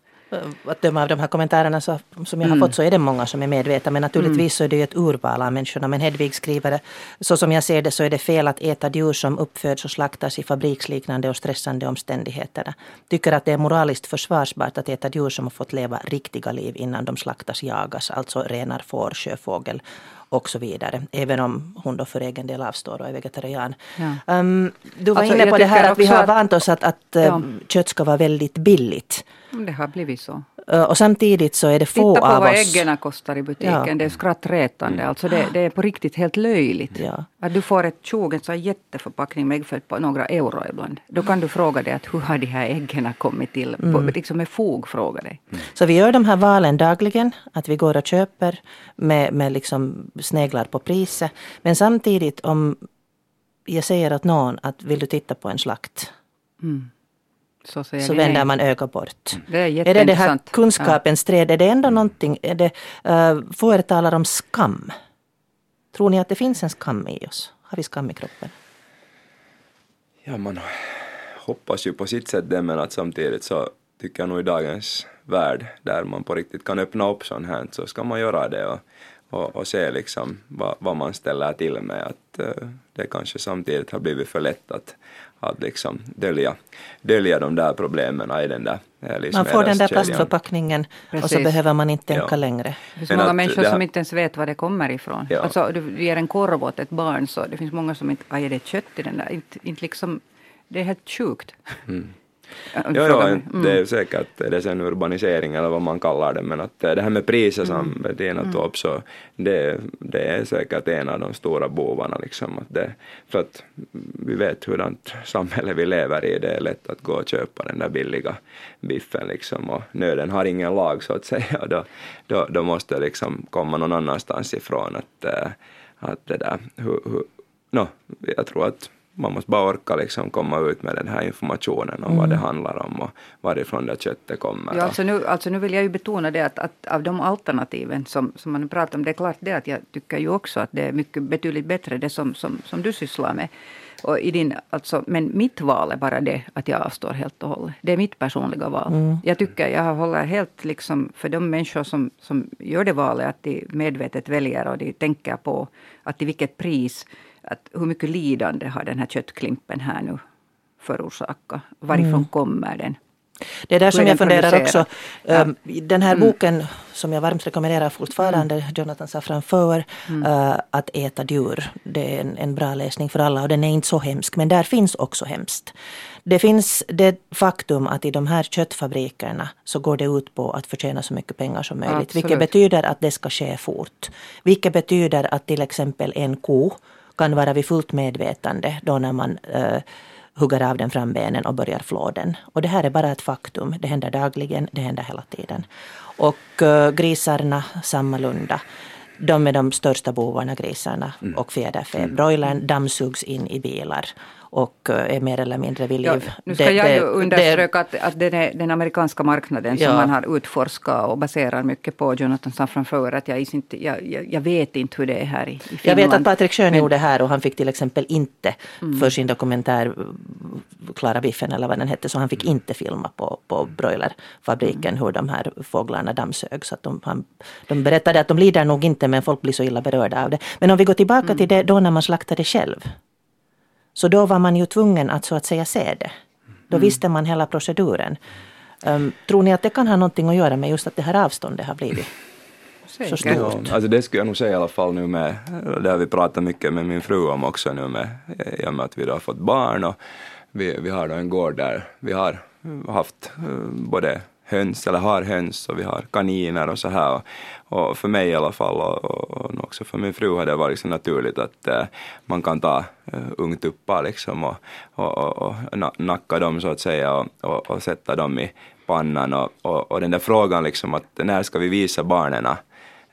[SPEAKER 1] Att döma av de här kommentarerna så, som jag har mm. fått så är det många som är medvetna. Men naturligtvis så är det ju ett urval av människorna. Men Hedvig skriver, så som jag ser det så är det fel att äta djur som uppföds och slaktas i fabriksliknande och stressande omständigheter. Tycker att det är moraliskt försvarsbart att äta djur som har fått leva riktiga liv innan de slaktas, jagas. Alltså renar, får, sjöfågel och så vidare. Även om hon då för egen del avstår och är vegetarian. Ja. Um, du var alltså, inne på det här att vi har vant oss att, att ja. Ehm, kött ska vara väldigt billigt.
[SPEAKER 2] Det har blivit så.
[SPEAKER 1] Och samtidigt så är det få av oss...
[SPEAKER 2] Titta
[SPEAKER 1] på
[SPEAKER 2] vad äggen kostar i butiken. Ja. Det är skrattretande. Alltså det, det, är på riktigt helt löjligt.
[SPEAKER 1] Ja.
[SPEAKER 2] Att du får ett 20 så jätteförpackning med äggfält på några euro ibland. Då kan du fråga dig att hur har de här äggen kommit till? Mm. På, liksom med fog fråga dig.
[SPEAKER 1] Mm. Så vi gör de här valen dagligen. Att vi går och köper med, med liksom sneglar på priset. Men samtidigt om jag säger åt någon att vill du titta på en slakt? Mm så, så vänder nej. man ögat bort.
[SPEAKER 2] Mm. Det är,
[SPEAKER 1] är det det här kunskapens ja. träd? Är det ändå någonting? Är det, uh, få er talar om skam. Tror ni att det finns en skam i oss? Har vi skam i kroppen?
[SPEAKER 3] Ja, man hoppas ju på sitt sätt det, men att samtidigt så tycker jag nog i dagens värld där man på riktigt kan öppna upp sånt här så ska man göra det och, och, och se liksom vad, vad, man ställer till med. Att uh, det kanske samtidigt har blivit för lätt att, att liksom dölja, dölja de där problemen i den där
[SPEAKER 1] Man får den där plastförpackningen Precis. och så behöver man inte tänka ja. längre.
[SPEAKER 2] Det finns många människor som inte ens vet var det kommer ifrån. Ja. Alltså, du ger en korv åt ett barn så det finns många som inte, är det kött i den där? Inte, inte liksom, det är helt sjukt. Mm.
[SPEAKER 3] Ja, ja mm. det är säkert det är sen urbanisering eller vad man kallar det men att det här med priser som mm. Bettina tog upp så det, det är säkert en av de stora bovarna liksom. Att det, för att vi vet hurdant samhälle vi lever i, det är lätt att gå och köpa den där billiga biffen liksom och nöden har ingen lag så att säga och då, då, då måste det liksom komma någon annanstans ifrån att, äh, att det där, hur, hur, no, jag tror att man måste bara orka liksom komma ut med den här informationen om mm. vad det handlar om och varifrån det köttet kommer.
[SPEAKER 2] Ja, alltså, nu, alltså nu vill jag ju betona det att, att av de alternativen som, som man pratar om, det är klart det att jag tycker ju också att det är mycket betydligt bättre det som, som, som du sysslar med. Och i din, alltså, men mitt val är bara det att jag avstår helt och hållet. Det är mitt personliga val. Mm. Jag tycker jag håller helt liksom för de människor som, som gör det valet att de medvetet väljer och de tänker på att till vilket pris att hur mycket lidande har den här köttklimpen här nu förorsakat? Varifrån mm. kommer den?
[SPEAKER 1] Det är där som jag funderar också. Ja. Ehm, den här mm. boken som jag varmt rekommenderar fortfarande, mm. Jonathan Safran för mm. uh, Att äta djur. Det är en, en, bra läsning för alla och den är inte så hemsk. Men där finns också hemskt. Det finns det faktum att i de här köttfabrikerna så går det ut på att förtjäna så mycket pengar som möjligt. Absolut. Vilket betyder att det ska ske fort. Vilket betyder att till exempel en ko kan vara vid fullt medvetande då när man uh, hugger av den frambenen och börjar flå den. Och det här är bara ett faktum. Det händer dagligen, det händer hela tiden. Och uh, grisarna sammalunda. De är de största bovarna, grisarna mm. och fjäderfä. Mm. Broilern dammsugs in i bilar och eh, är mer eller mindre vid liv. Ja,
[SPEAKER 2] nu ska det, jag ju understryka att, att det är den amerikanska marknaden ja. som man har utforskat och baserar mycket på Jonathan Safran Foer. Att jag, inte, jag, jag, vet inte hur det är här i, i Finland.
[SPEAKER 1] Jag vet att Patrik Schön gjorde det här och han fick till exempel inte mm. för sin dokumentär Klara Biffen eller vad den hette, så han fick inte filma på, på broilerfabriken mm. hur de här fåglarna dammsögs. de, de berättade att de lider nog inte men folk blir så illa berörda av det. Men om vi går tillbaka mm. till det då när man slaktade själv. Så då var man ju tvungen att så att säga se det. Då mm. visste man hela proceduren. Um, tror ni att det kan ha någonting att göra med just att det här avståndet har blivit så stort? Ja,
[SPEAKER 3] alltså det skulle jag nog säga i alla fall nu med, det har vi pratat mycket med min fru om också nu med, i och med att vi då har fått barn och vi, vi har då en gård där vi har haft uh, både höns, eller har höns och vi har kaniner och så här. Och, och för mig i alla fall och, och, också för min fru har det varit så naturligt att äh, man kan ta eh, äh, ungtuppar liksom och, och, och, och nacka dem så att säga och, och, och sätta dem i pannan och, och, och den där frågan liksom att när ska vi visa barnen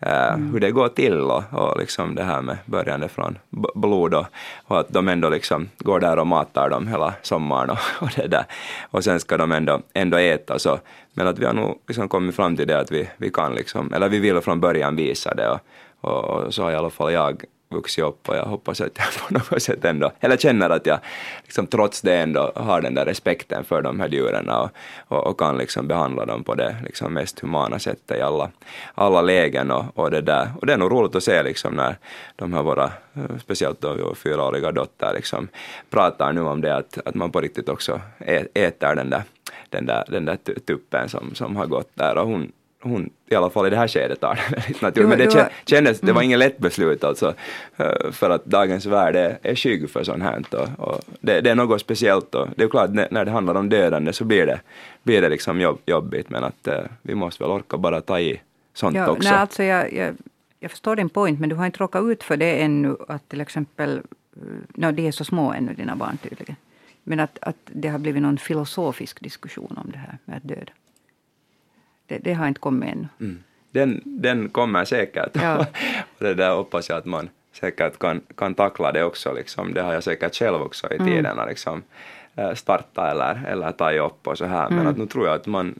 [SPEAKER 3] mm. hur det går till och, och liksom det här med börjande från blod och, och, att de ändå liksom går där och matar dem hela sommaren och, [LAUGHS] och det där. Och sen ska de ändå, ändå äta så. Men att vi har nog liksom kommit fram till det att vi, vi kan liksom, eller vi vill från början visa det och, och, och så har i alla fall jag vuxit upp och jag hoppas att jag på [LAUGHS] något sätt ändå, eller känner att jag liksom trots det ändå har den där respekten för de här djuren och, och, och kan liksom behandla dem på det liksom mest humana sättet i alla, alla lägen. Och, och det där. Och det är nog roligt att se liksom när de här våra, eh, speciellt då fyraåriga dotter liksom pratar nu om det att, att man på riktigt också äter den där, den där, den där tuppen som, som har gått där. Och hon hon i alla fall i det här skedet tar det [LAUGHS] väldigt naturligt. Men det kändes, det var mm. inget lätt beslut alltså, eh, för att dagens värld är skygg för sånt här. Och, och det, det, är något speciellt och det är klart när det handlar om dödande så blir det, blir det liksom jobb, jobbigt men att uh, vi måste väl orka bara ta i sånt
[SPEAKER 2] ja,
[SPEAKER 3] också.
[SPEAKER 2] Nej, alltså jag, jag, jag förstår din point men du har inte råkat ut för det ännu att till exempel, eh, no, de är så små ännu dina barn tydligen, men att, att det har blivit någon filosofisk diskussion om det här med att döda. Det, det har inte kommit ännu. Mm.
[SPEAKER 3] Den, den kommer säkert. Ja. [LAUGHS] och det där hoppas jag att man säkert kan, kan tackla det också. Liksom. Det har jag säkert själv också i mm. tiderna liksom, eh, starta eller, eller ta upp och så här. Men mm. att nu tror jag att man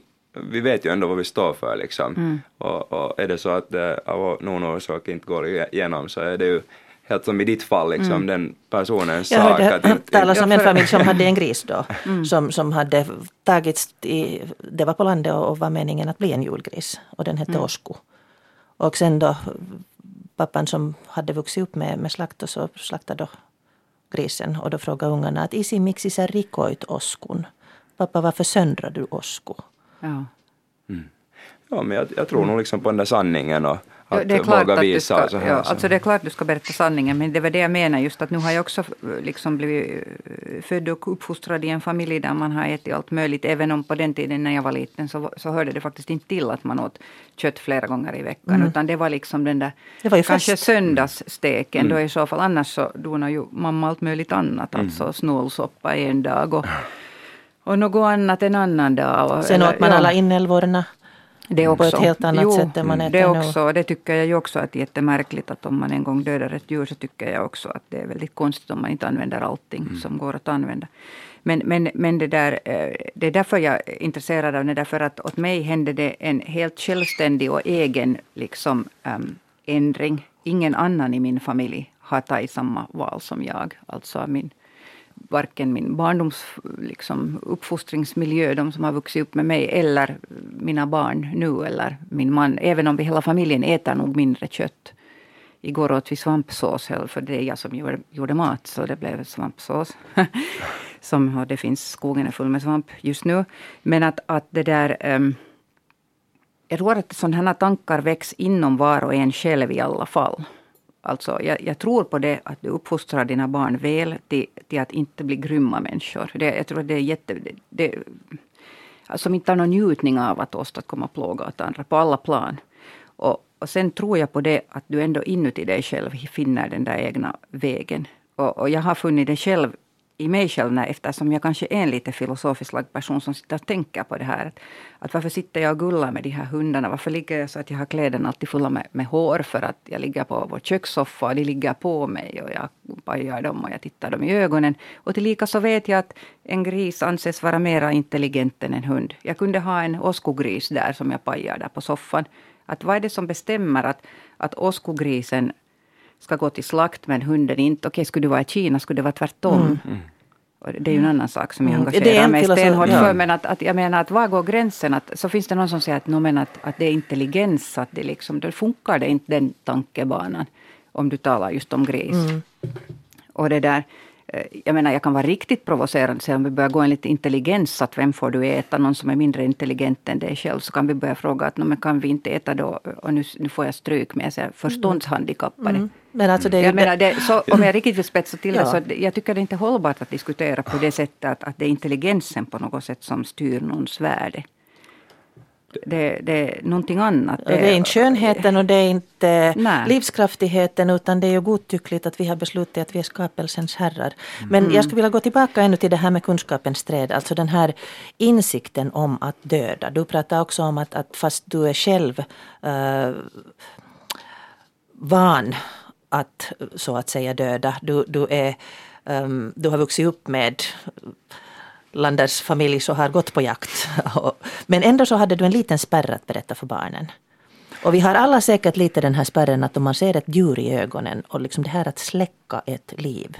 [SPEAKER 3] vi vet ju ändå vad vi står för liksom. Mm. Och, och, är det så att av någon orsak inte går igenom så är det ju helt som i ditt fall, liksom, mm. den personens
[SPEAKER 1] jag sak. Jag hörde [LAUGHS] talas om en familj som hade en gris då, [LAUGHS] mm. som, som hade tagits i, det var på landet och var meningen att bli en julgris och den hette mm. Osku. Och sen då pappan som hade vuxit upp med, med slakt och så slaktade då grisen och då frågade ungarna att isi miksi sä rikoit oskun? Pappa varför söndrade du osku?
[SPEAKER 2] Ja.
[SPEAKER 3] Mm. Ja men jag, jag tror nog liksom på den där sanningen och att det är klart våga visa.
[SPEAKER 2] Att ska, ja, alltså det är klart du ska berätta sanningen, men det var det jag menar just att nu har jag också liksom blivit eh, född och uppfostrad i en familj där man har ätit allt möjligt. Även om på den tiden när jag var liten så, så hörde det faktiskt inte till att man åt kött flera gånger i veckan. Mm. Utan det var liksom den där kanske fest. söndagssteken. Mm. Då i så fall annars så donar ju mamma allt möjligt annat. Mm. Alltså snålsoppa en dag och, och något annat en annan dag. Och,
[SPEAKER 1] Sen åt man alla inälvorna. Det också. På ett helt annat jo, sätt än man äter
[SPEAKER 2] det också, nu. Det tycker jag ju också att det är jättemärkligt att om man en gång dödar ett djur så tycker jag också att det är väldigt konstigt om man inte använder allting mm. som går att använda. Men, men, men det, där, eh, det är därför jag är intresserad av det, därför att åt mig hände det en helt självständig och egen liksom, um, ändring. Ingen annan i min familj har tagit samma val som jag. Alltså min varken min barndoms liksom, uppfostringsmiljö, de som har vuxit upp med mig, eller mina barn nu, eller min man. Även om vi hela familjen äter nog mindre kött. Igår åt vi svampsås, för det är jag som gjorde, gjorde mat, så det blev svampsås. [LAUGHS] som, det finns, skogen är full med svamp just nu. Men att, att det där... Um, jag tror att sådana här tankar väcks inom var och en själv i alla fall. Alltså, jag, jag, tror på det att du uppfostrar dina barn väl till, till att inte bli grymma människor. Det, jag tror att det är jätte... Det, det, alltså, som inte har någon njutning av att åstadkomma plåga åt andra på alla plan. Och, och sen tror jag på det att du ändå inuti dig själv finner den där egna vägen. Och, och jag har funnit det själv i mig själv när, eftersom jag kanske är en lite filosofiskt lagd person som sitter och tänker på det här. Att, att varför sitter jag och gullar med de här hundarna? Varför ligger jag så att jag har kläderna alltid fulla med, med hår? För att jag ligger på vår kökssoffa och de ligger på mig och jag pajar dem och jag tittar dem i ögonen. Och tillika så vet jag att en gris anses vara mer intelligent än en hund. Jag kunde ha en åskogris där som jag pajar där på soffan. Att vad är det som bestämmer att, att åskogrisen ska gå till slakt men hunden inte. Okej, skulle du vara i Kina skulle det vara tvärtom. Mm. mm. Det är ju en annan sak som jag mm. engagerar mig stenhårt för. Men att, att, jag menar att var går gränsen? Att, så finns det någon som säger att, no, men att, att det är intelligens, att det liksom, då funkar det inte den tankebanan. Om du talar just om gris. Mm. Och det där, jag menar, jag kan vara riktigt provocerande. Så om vi börjar gå en lite intelligens, att vem får du äta? Någon som är mindre intelligent än dig själv. Så kan vi börja fråga att men kan vi inte äta då? Och nu, nu får jag stryk med sig förståndshandikappade. Mm. Men alltså det är jag menar, det, så, om jag riktigt vill spetsa till det, så jag tycker det är inte hållbart att diskutera på det sättet att, att det är intelligensen på något sätt som styr någons värde. Det, det är någonting annat.
[SPEAKER 1] Det är inte skönheten och det är inte
[SPEAKER 2] Nej.
[SPEAKER 1] livskraftigheten utan det är ju godtyckligt att vi har beslutat att vi är skapelsens herrar. Men jag skulle vilja gå tillbaka ännu till det här med kunskapens träd, alltså den här insikten om att döda. Du pratar också om att, att fast du är själv eh, van att så att säga döda, du, du, är, ehm, du har vuxit upp med Landers familj så har gått på jakt. [LAUGHS] Men ändå så hade du en liten spärr att berätta för barnen. Och vi har alla säkert lite den här spärren att om man ser ett djur i ögonen och liksom det här att släcka ett liv.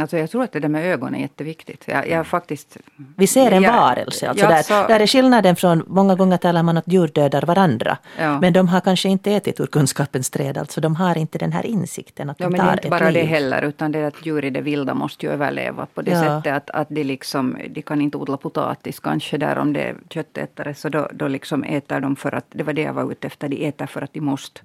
[SPEAKER 2] Alltså jag tror att det där med ögonen är jätteviktigt. Jag, jag faktiskt,
[SPEAKER 1] Vi ser en
[SPEAKER 2] jag-
[SPEAKER 1] varelse. Alltså
[SPEAKER 2] ja,
[SPEAKER 1] där,
[SPEAKER 2] så-
[SPEAKER 1] där är skillnaden från, många gånger talar man att djur dödar varandra.
[SPEAKER 2] Ja.
[SPEAKER 1] Men de har kanske inte ätit ur kunskapens träd. Alltså de har inte den här insikten att de
[SPEAKER 2] Ja, men det
[SPEAKER 1] tar
[SPEAKER 2] är inte
[SPEAKER 1] ett
[SPEAKER 2] bara
[SPEAKER 1] liv.
[SPEAKER 2] det heller, utan det att djur i det vilda måste ju överleva på det
[SPEAKER 1] Ja.
[SPEAKER 2] sättet att, att de, liksom, de kan inte odla potatis kanske där om det är köttätare, så då, då liksom äter de för att, det var det jag var ute efter, de äter för att de måste.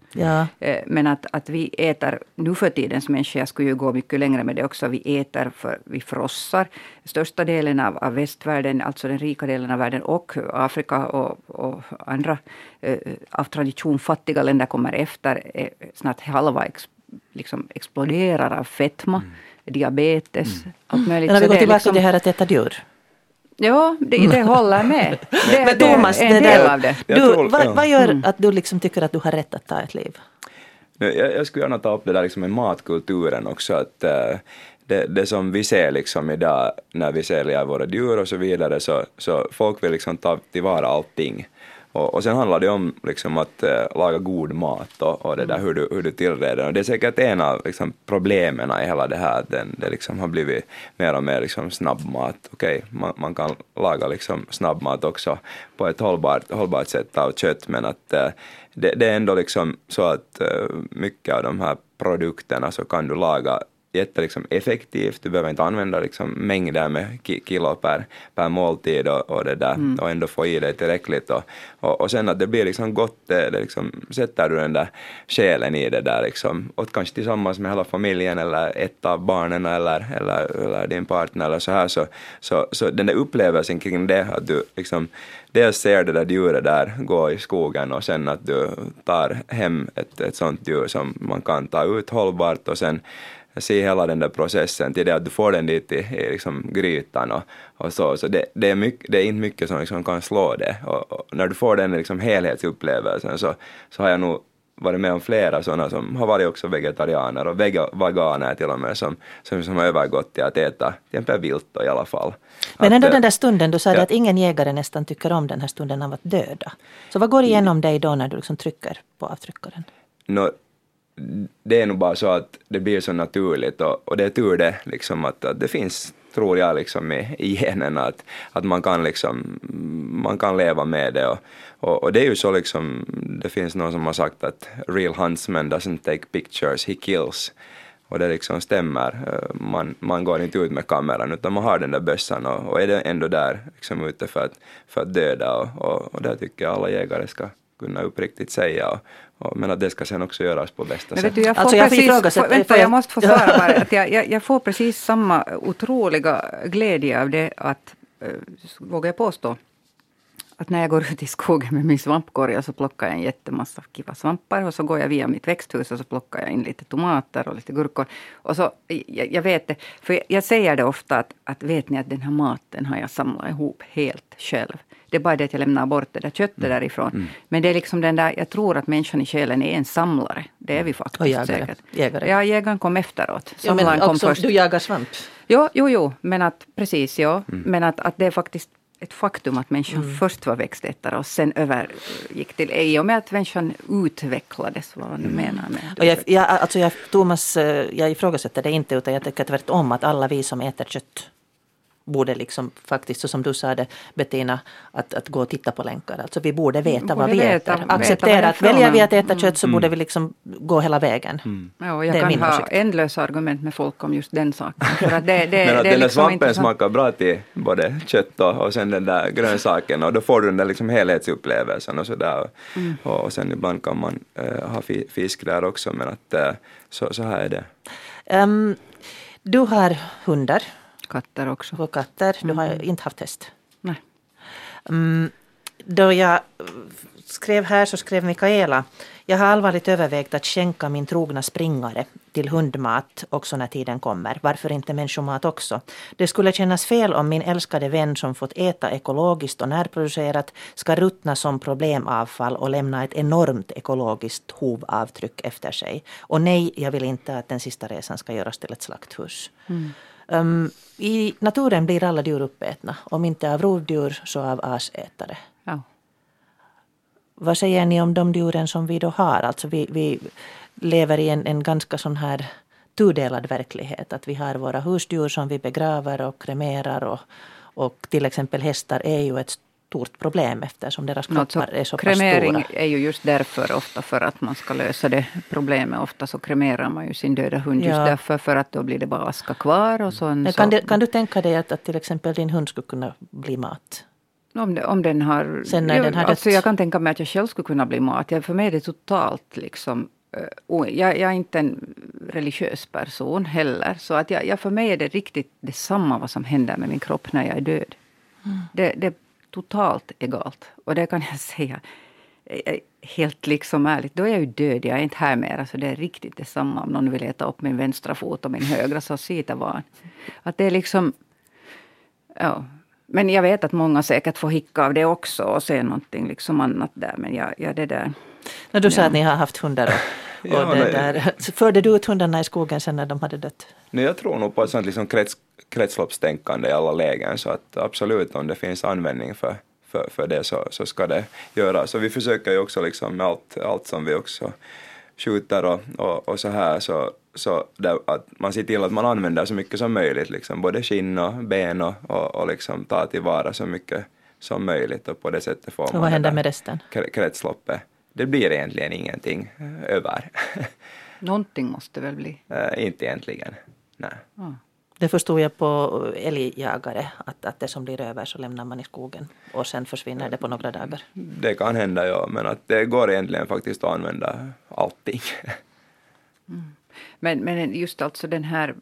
[SPEAKER 2] Eh, Men att, att vi äter, nu för tidens människor, jag skulle ju gå mycket längre med det också, vi äter för vi frossar. Största delen av, av västvärlden, alltså den rika delen av världen och Afrika och, och andra eh, av tradition fattiga länder kommer efter, är snart halva ex, liksom exploderar av fetma, diabetes, allt möjligt.
[SPEAKER 1] Men om vi går
[SPEAKER 2] det
[SPEAKER 1] tillbaka
[SPEAKER 2] liksom-
[SPEAKER 1] till det här att äta djur.
[SPEAKER 2] Ja, det, det håller med. [LAUGHS] Det,
[SPEAKER 1] Men
[SPEAKER 2] det
[SPEAKER 1] Thomas,
[SPEAKER 2] är en
[SPEAKER 1] det
[SPEAKER 2] del
[SPEAKER 1] där,
[SPEAKER 2] av det.
[SPEAKER 3] Jag
[SPEAKER 1] du,
[SPEAKER 3] tror-
[SPEAKER 1] vad,
[SPEAKER 3] ja.
[SPEAKER 1] vad gör
[SPEAKER 2] Mm.
[SPEAKER 1] att du liksom tycker att du har rätt att ta ett liv?
[SPEAKER 3] Jag, jag skulle gärna ta upp det där liksom med matkulturen också, att eh, det, det som vi ser liksom idag när vi säljer våra djur och så vidare, så, så folk vill liksom ta tillvara allting. Och, och sen handlar det om liksom att äh, laga god mat och, och det där hur du, hur du tillreder. Och det är säkert en av liksom, problemen i hela det här, att den, det liksom har blivit mer och mer liksom, snabbmat. Okej, man, man kan laga liksom, snabbmat också på ett hållbart, hållbart sätt av kött, men att äh, det, det är ändå liksom så att äh, mycket av de här produkterna så kan du laga jätte liksom effektivt, du behöver inte använda liksom mängder med ki- kilo per, per måltid och, och, det där, och ändå få i dig tillräckligt. Och, och, och sen att det blir liksom gott, det, det liksom, sätter du den där själen i det där liksom, och kanske tillsammans med hela familjen eller ett av barnen eller, eller, eller din partner eller så här, så, så, så den där upplevelsen kring det, att du liksom dels ser det där djuret där gå i skogen och sen att du tar hem ett, ett sånt djur som man kan ta ut hållbart och sen se hela den där processen till det att du får den dit i, i liksom grytan och, och så. Så det, det, är mycket, det är inte mycket som liksom kan slå det. Och, och när du får den liksom helhetsupplevelsen så, så har jag nog varit med om flera sådana som har varit också vegetarianer och vega, veganer till och med som, som, som har övergått till att äta till exempel vilt i alla fall.
[SPEAKER 1] Men
[SPEAKER 3] Att,
[SPEAKER 1] ändå
[SPEAKER 3] eh,
[SPEAKER 1] den där stunden, du sa det
[SPEAKER 3] ja.
[SPEAKER 1] att ingen jägare nästan tycker om den här stunden av att döda. Så vad går igenom dig då när du liksom trycker på avtryckaren?
[SPEAKER 3] Nå, det är nog bara så att det blir så naturligt och, och det är tur det liksom att, att det finns tror jag liksom i, i generna att, att man kan liksom man kan leva med det och, och, och det är ju så liksom det finns någon som har sagt att real huntsman doesn't take pictures, he kills och det liksom stämmer. Eh, man, man går inte ut med kameran utan man har den där bössan och, och är det ändå där liksom ute för att, för att döda och, och, och det tycker jag alla jägare ska kunna uppriktigt säga och, och, men att det ska sen också göras på bästa sätt.
[SPEAKER 2] du, jag får
[SPEAKER 1] Alltså, jag
[SPEAKER 2] precis, får, vänta,
[SPEAKER 1] får jag-
[SPEAKER 2] jag måste få svara bara. [LAUGHS] Att jag, jag, jag får precis samma otroliga glädje av det att, äh, vågar jag påstå, att när jag går ut i skogen med min svampkorg och så plockar jag en jättemassa kiva svampar och så går jag via mitt växthus och så plockar jag in lite tomater och lite gurkor. Och så, jag, jag vet det, för jag, jag säger det ofta att, att vet ni att den här maten har jag samlat ihop helt själv. Det är bara det att jag lämnar bort det där köttet
[SPEAKER 1] Mm.
[SPEAKER 2] därifrån. Men det är liksom den där, jag tror att människan i själen är en samlare. Det är vi faktiskt
[SPEAKER 1] Och jägare.
[SPEAKER 2] säkert.
[SPEAKER 1] Jägare.
[SPEAKER 2] Ja, jägaren kom efteråt.
[SPEAKER 1] Ja, men
[SPEAKER 2] Samlaren kom
[SPEAKER 1] också,
[SPEAKER 2] först.
[SPEAKER 1] du jagar svamp.
[SPEAKER 2] Jo, jo, jo, men att precis, ja. Men att, att det är faktiskt ett faktum att människan
[SPEAKER 1] Mm.
[SPEAKER 2] först var växtätare och sen övergick till, i och med att människan utvecklades, vad man nu menar med
[SPEAKER 1] Och jag, jag, alltså jag, Thomas, eh, jag ifrågasätter det inte utan jag tycker tvärtom att alla vi som äter kött borde liksom faktiskt, så som du sa det Bettina, att, att gå och titta på länkar. Alltså vi borde veta
[SPEAKER 2] Borde
[SPEAKER 1] vad vi
[SPEAKER 2] veta-
[SPEAKER 1] äter.
[SPEAKER 2] veta
[SPEAKER 1] Acceptera att väljer vi att äta kött så borde vi liksom gå hela vägen.
[SPEAKER 2] Ja, och
[SPEAKER 1] Det
[SPEAKER 2] jag
[SPEAKER 1] är
[SPEAKER 2] kan ha
[SPEAKER 1] åsikt.
[SPEAKER 2] ändlösa argument med folk om just den saken. För att det, det, [LAUGHS]
[SPEAKER 3] Men att
[SPEAKER 2] det
[SPEAKER 3] den där
[SPEAKER 2] liksom
[SPEAKER 3] svampen
[SPEAKER 2] intressant.
[SPEAKER 3] smakar bra till både kött och, och sen den där grönsaken och då får du den där liksom helhetsupplevelsen och sådär.
[SPEAKER 2] Mm.
[SPEAKER 3] Och, och sen ibland kan man eh, ha fi, fisk där också men att eh, så, så här är det.
[SPEAKER 1] Ehm, du har hundar
[SPEAKER 2] Katter också.
[SPEAKER 1] och katter. Du har inte haft häst.
[SPEAKER 2] Nej.
[SPEAKER 1] Mm, då jag skrev här så skrev Mikaela jag har allvarligt övervägt att skänka min trogna springare till hundmat också när tiden kommer. Varför inte människomat också? Det skulle kännas fel om min älskade vän som fått äta ekologiskt och närproducerat ska ruttna som problemavfall och lämna ett enormt ekologiskt hovavtryck efter sig. Och nej, jag vill inte att den sista resan ska göras till ett slakthus. Mm. Um, I naturen blir alla djur uppätna, om inte av rovdjur så av asätare. Ja. Vad säger ni om de djuren som vi då har? Alltså vi, vi lever i en, en ganska sån här tudelad verklighet. Att vi har våra husdjur som vi begraver och kremerar och, och till exempel hästar är ju ett stort problem eftersom deras kroppar alltså, är så pass stora.
[SPEAKER 2] Kremering är ju just därför ofta för att man ska lösa det problemet. Ofta så kremerar man ju sin döda hund ja. just därför för att då blir det bara aska kvar. Och sån,
[SPEAKER 1] Men kan, så. det, kan du tänka dig att, att till exempel din hund skulle kunna bli mat?
[SPEAKER 2] Om, det, om den har...
[SPEAKER 1] Sen när den har
[SPEAKER 2] alltså jag kan tänka mig att jag själv skulle kunna bli mat. Jag, för mig är det totalt liksom... Uh, jag, jag, är inte en religiös person heller. Så att jag, jag, för mig är det riktigt detsamma vad som händer med min kropp när jag är död. Mm. Det, det, totalt egalt. Och det kan jag [LAUGHS] säga helt liksom ärligt. Då är jag ju död. Jag är inte här mer. Alltså det är riktigt detsamma om någon vill äta upp min vänstra fot och min högra. Så sitta var. Att det är liksom... Ja, men jag vet att många säkert får hicka av det också och se någonting liksom annat där. Men jag, jag det där...
[SPEAKER 1] När du sa att ni har haft hundar och, och ja, det där. Förde du ut hundarna i skogen sen när de hade dött?
[SPEAKER 3] Nej, jag tror nog på ett sånt liksom krets, kretsloppstänkande i alla lägen så att absolut om det finns användning för, för, för det så, så ska det göras. Så vi försöker ju också liksom med allt, allt som vi också skjuter och, och, och så här så så där, att man ser till att man använder så mycket som möjligt, liksom, både skinn och ben och, och, och liksom tar tillvara så mycket som möjligt och på det sättet får man
[SPEAKER 1] och vad händer med resten?
[SPEAKER 3] kretsloppet. Det blir egentligen ingenting över. [LAUGHS]
[SPEAKER 2] Någonting måste väl bli?
[SPEAKER 3] Äh, inte egentligen, nej. Ah.
[SPEAKER 1] Det förstod jag på älgjagare, att, att det som blir över så lämnar man i skogen och sen försvinner det på några dagar.
[SPEAKER 3] Det kan hända, ja, men att det går egentligen faktiskt att använda allting.
[SPEAKER 2] Mm. Men, men just alltså den här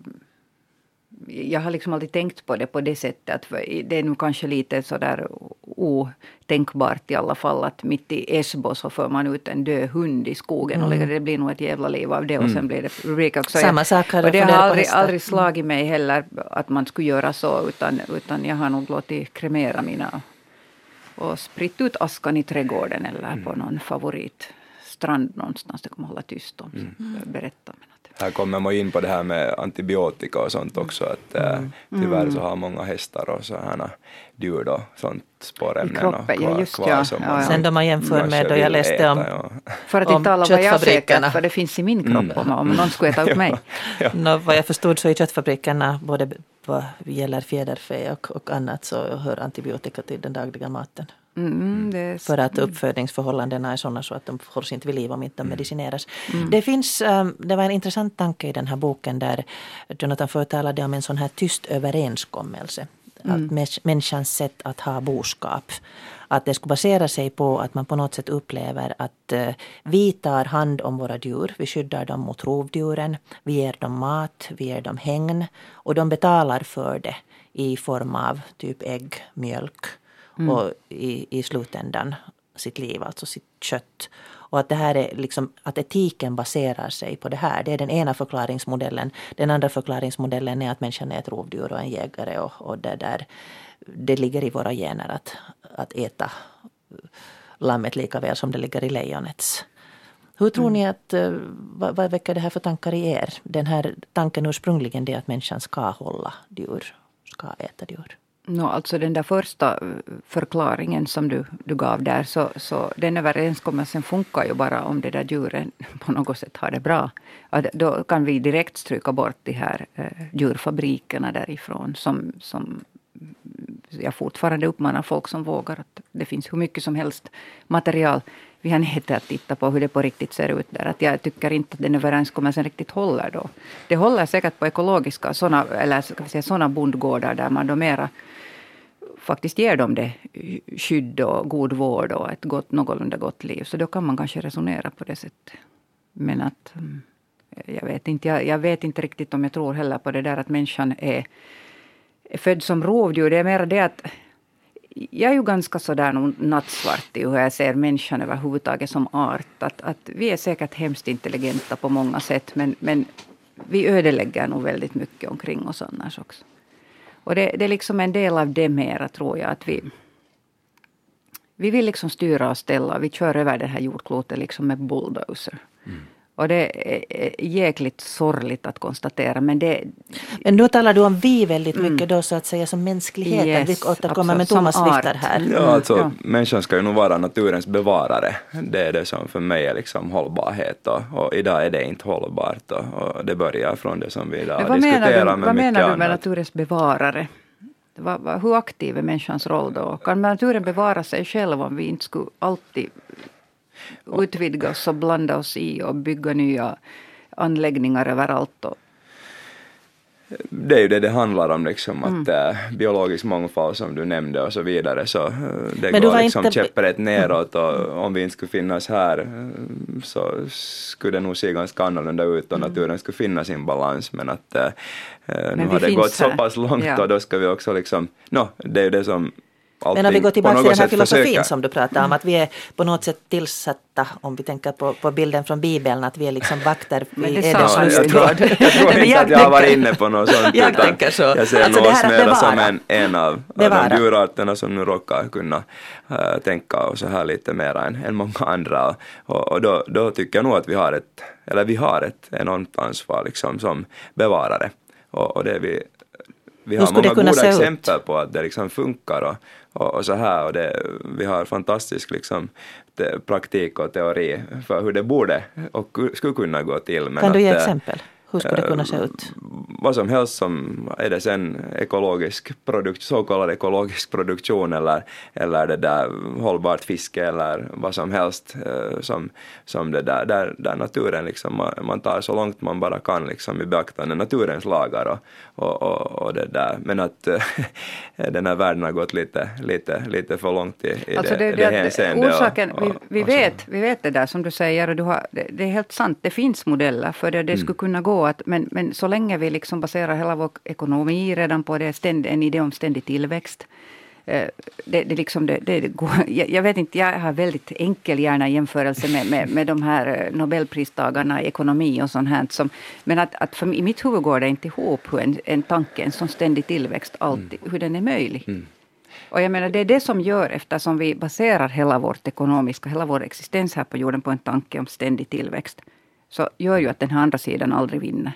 [SPEAKER 2] jag har liksom alltid tänkt på det på det sättet att det är nu kanske lite sådär otänkbart i alla fall att mitt i Esbo så för man ut en död hund i skogen mm. och det blir nog ett jävla liv av det och sen mm. blir det rubrik också.
[SPEAKER 1] Samma sak
[SPEAKER 2] har och det har aldrig, aldrig slagit mig heller att man skulle göra så utan, utan jag har nog låtit kremera mina och spritt ut askan i trädgården eller mm. på någon favoritstrand någonstans. Det kommer hålla tyst om. Mm. Berätta. Men
[SPEAKER 3] här kommer man in på det här med antibiotika och sånt också, att äh, tyvärr så mm. har många hästar och sådana djur då, sånt spårämnen och kvar, ja, just, kvar
[SPEAKER 1] ja. som ja, ja. Sen då man jämför med då jag läste äta, om ja.
[SPEAKER 2] För att inte tala vad jag säkert, för det finns i min kropp mm. om, om någon skulle äta upp [LAUGHS] mig.
[SPEAKER 1] ja. No, vad jag förstod så i köttfabrikerna, både vad gäller fjäderfä och, och annat, så hör antibiotika till den dagliga maten. Mm, mm. för att uppfödningsförhållandena är sådana så att de hålls inte vid liv om inte de mm. medicineras. Mm. Det, finns, um, det var en intressant tanke i den här boken där Jonathan förtalade om en sån här tyst överenskommelse. Mm. Att människans sätt att ha boskap. Att det skulle basera sig på att man på något sätt upplever att uh, vi tar hand om våra djur. Vi skyddar dem mot rovdjuren. Vi ger dem mat, vi ger dem hägn. Och de betalar för det i form av typ ägg, mjölk mm. och i, i slutändan sitt liv, alltså sitt kött. Och att det här är liksom, att etiken baserar sig på det här. Det är den ena förklaringsmodellen. Den andra förklaringsmodellen är att människan är ett rovdjur och en jägare och, och det där det ligger i våra gener att, att äta lammet lika väl som det ligger i lejonets. Hur tror mm. ni att, eh, vad, vad väcker det här för tankar i er? Den här tanken ursprungligen det att människan ska hålla djur, ska äta djur.
[SPEAKER 2] No, alltså den där första eh, förklaringen som du, du gav där, så, så den överenskommelsen funkar ju bara om det där djuren [LAUGHS] på något sätt har det bra. Att då kan vi direkt stryka bort de här eh, djurfabrikerna därifrån som, som jag fortfarande uppmanar folk som vågar att det finns hur mycket som helst material via nätet att titta på hur det på riktigt ser ut där. Att jag tycker inte att den överenskommelsen riktigt håller då. Det håller säkert på ekologiska såna, eller ska vi säga, såna bondgårdar där man då mera faktiskt ger dem det skydd och god vård och ett gott, någorlunda gott liv. Så då kan man kanske resonera på det sättet. Men att mm, jag vet inte, jag, jag, vet inte riktigt om jag tror heller på det där att människan är, är född som rovdjur. Det är mer det att jag är ju ganska sådär nattsvart i hur jag ser människan överhuvudtaget som art. Att, att vi är säkert hemskt intelligenta på många sätt men, men vi ödelägger nog väldigt mycket omkring oss annars också. Och det, det är liksom en del av det mera tror jag att vi vi vill liksom styra och ställa. Vi kör över det här jordklotet liksom med bulldozer. Mm. Och det är jäkligt sorgligt att konstatera. Men, det,
[SPEAKER 1] men då talar du om vi väldigt mm. mycket då så att säga som mänskligheten. Yes, vi återkommer med Thomas Lichter här.
[SPEAKER 3] Ja, alltså ja. människan ska ju nog vara naturens bevarare. Det är det som för mig är liksom hållbarhet och, och idag är det inte hållbart och, och det börjar från det som vi idag
[SPEAKER 2] men vad
[SPEAKER 3] diskuterar
[SPEAKER 2] menar du,
[SPEAKER 3] med
[SPEAKER 2] Vad
[SPEAKER 3] menar
[SPEAKER 2] du med
[SPEAKER 3] annat.
[SPEAKER 2] naturens bevarare? Hur aktiv är människans roll då? Kan naturen bevara sig själv om vi inte skulle alltid utvidga oss och blanda oss i och bygga nya anläggningar överallt? Och
[SPEAKER 3] det är ju det det handlar om, liksom, att mm. äh, biologisk mångfald som du nämnde och så vidare, så äh, det Men går liksom inte... käpprätt neråt och om vi inte skulle finnas här äh, så skulle det nog se ganska annorlunda ut och mm. naturen skulle finna sin balans men att äh, nu har det gått här. så pass långt ja. och då ska vi också liksom, no, det är ju det som
[SPEAKER 1] men om vi går tillbaka till den här filosofin försöka. som du pratade om, att vi är på något sätt tillsatta, om vi tänker på, på bilden från Bibeln, att vi är liksom vakter
[SPEAKER 2] i Edens
[SPEAKER 3] lustgård. Jag, jag tror [LAUGHS] inte att jag har varit inne på något sånt.
[SPEAKER 1] jag tänker så.
[SPEAKER 3] Jag ser alltså mer som en, en av, av de djurarterna som nu råkar kunna uh, tänka och så här lite mer än, än många andra. Och, och då, då tycker jag nog att vi har ett, eller vi har ett enormt ansvar liksom som bevarare. Och, och det är vi vi har många goda exempel ut? på att det liksom funkar och, och, och så här och det, vi har fantastisk liksom, praktik och teori för hur det borde och skulle kunna gå till.
[SPEAKER 1] Men kan du ge att, exempel? Hur skulle det kunna se ut? Eh,
[SPEAKER 3] vad som helst som är det sen ekologisk produkt, så kallad ekologisk produktion eller, eller det där hållbart fiske eller vad som helst eh, som, som det där, där, där naturen liksom, man, man tar så långt man bara kan liksom i beaktande naturens lagar och, och, och, och det där. Men att äh, [LAUGHS] den här världen har gått lite, lite, lite för långt i, i alltså det, det, det hänseendet.
[SPEAKER 2] Orsaken, och, och, vi, vi, vet, vi vet det där som du säger och du har, det, det är helt sant, det finns modeller för det, det mm. skulle kunna gå att, men, men så länge vi liksom baserar hela vår ekonomi redan på det, ständ, en idé om ständig tillväxt, Eh, det, det liksom det, det går, [LAUGHS] jag, jag, vet inte, jag har väldigt enkel hjärna i jämförelse med, med, med de här eh, nobelpristagarna i ekonomi och sånt här. Som, men att, att för, i mitt huvud går det inte ihop hur en, en tanke, en sån ständig tillväxt alltid, mm. hur den är möjlig. Mm. Och jag menar det är det som gör, eftersom vi baserar hela vårt ekonomiska, hela vår existens här på jorden på en tanke om ständig tillväxt, så gör ju att den här andra sidan aldrig vinner.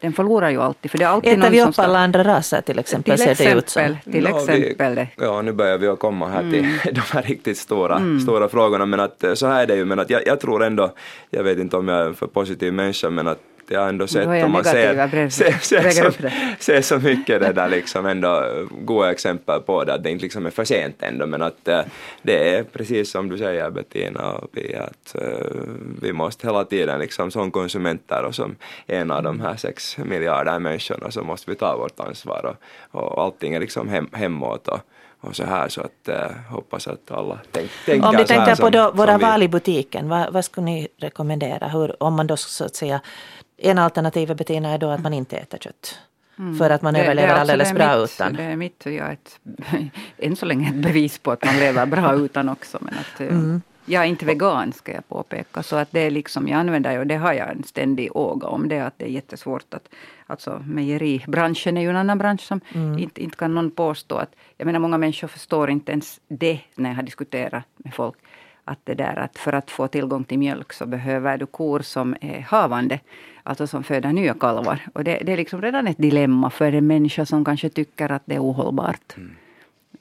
[SPEAKER 2] Den förlorar ju alltid. För det är alltid
[SPEAKER 1] Äter vi upp alla andra raser till exempel?
[SPEAKER 2] Till exempel. Ser det till exempel.
[SPEAKER 3] Vi, ja, nu börjar vi att komma här till mm. [LAUGHS] de här riktigt stora, mm. stora frågorna. Men att så här är det ju. Men att jag, jag tror ändå, jag vet inte om jag är en för positiv människa, men att jag har ändå sett om man ser, ser, ser, så, ser så mycket det där liksom ändå goda exempel på det att det inte liksom är för sent ändå men att äh, det är precis som du säger Bettina och Pia att äh, vi måste hela tiden liksom som konsumenter och som en av de här sex miljarder människorna så måste vi ta vårt ansvar och, och allting är liksom hem, hemåt och, och så här så att äh, hoppas att alla tänk, tänker
[SPEAKER 1] Om
[SPEAKER 3] vi
[SPEAKER 1] tänker på då, våra val i butiken, vad, vad skulle ni rekommendera? Hur, om man då så att säga en alternativ Bettina är då att man inte äter kött. Mm. För att man det, överlever det alltså alldeles bra
[SPEAKER 2] mitt,
[SPEAKER 1] utan.
[SPEAKER 2] Det är mitt, ja, ett, [LAUGHS] än så länge ett bevis på att man lever bra utan också. Men att, mm. Jag är inte vegan ska jag påpeka. Så att det är liksom, jag använder och det har jag en ständig åga om det. Att det är jättesvårt att, alltså mejeribranschen är ju en annan bransch som mm. inte, inte kan någon påstå att, jag menar många människor förstår inte ens det när jag har diskuterat med folk. Att det där att för att få tillgång till mjölk så behöver du kor som är havande alltså som föder nya kalvar. Och det, det, är liksom redan ett dilemma för en människa som kanske tycker att det är ohållbart. Mm.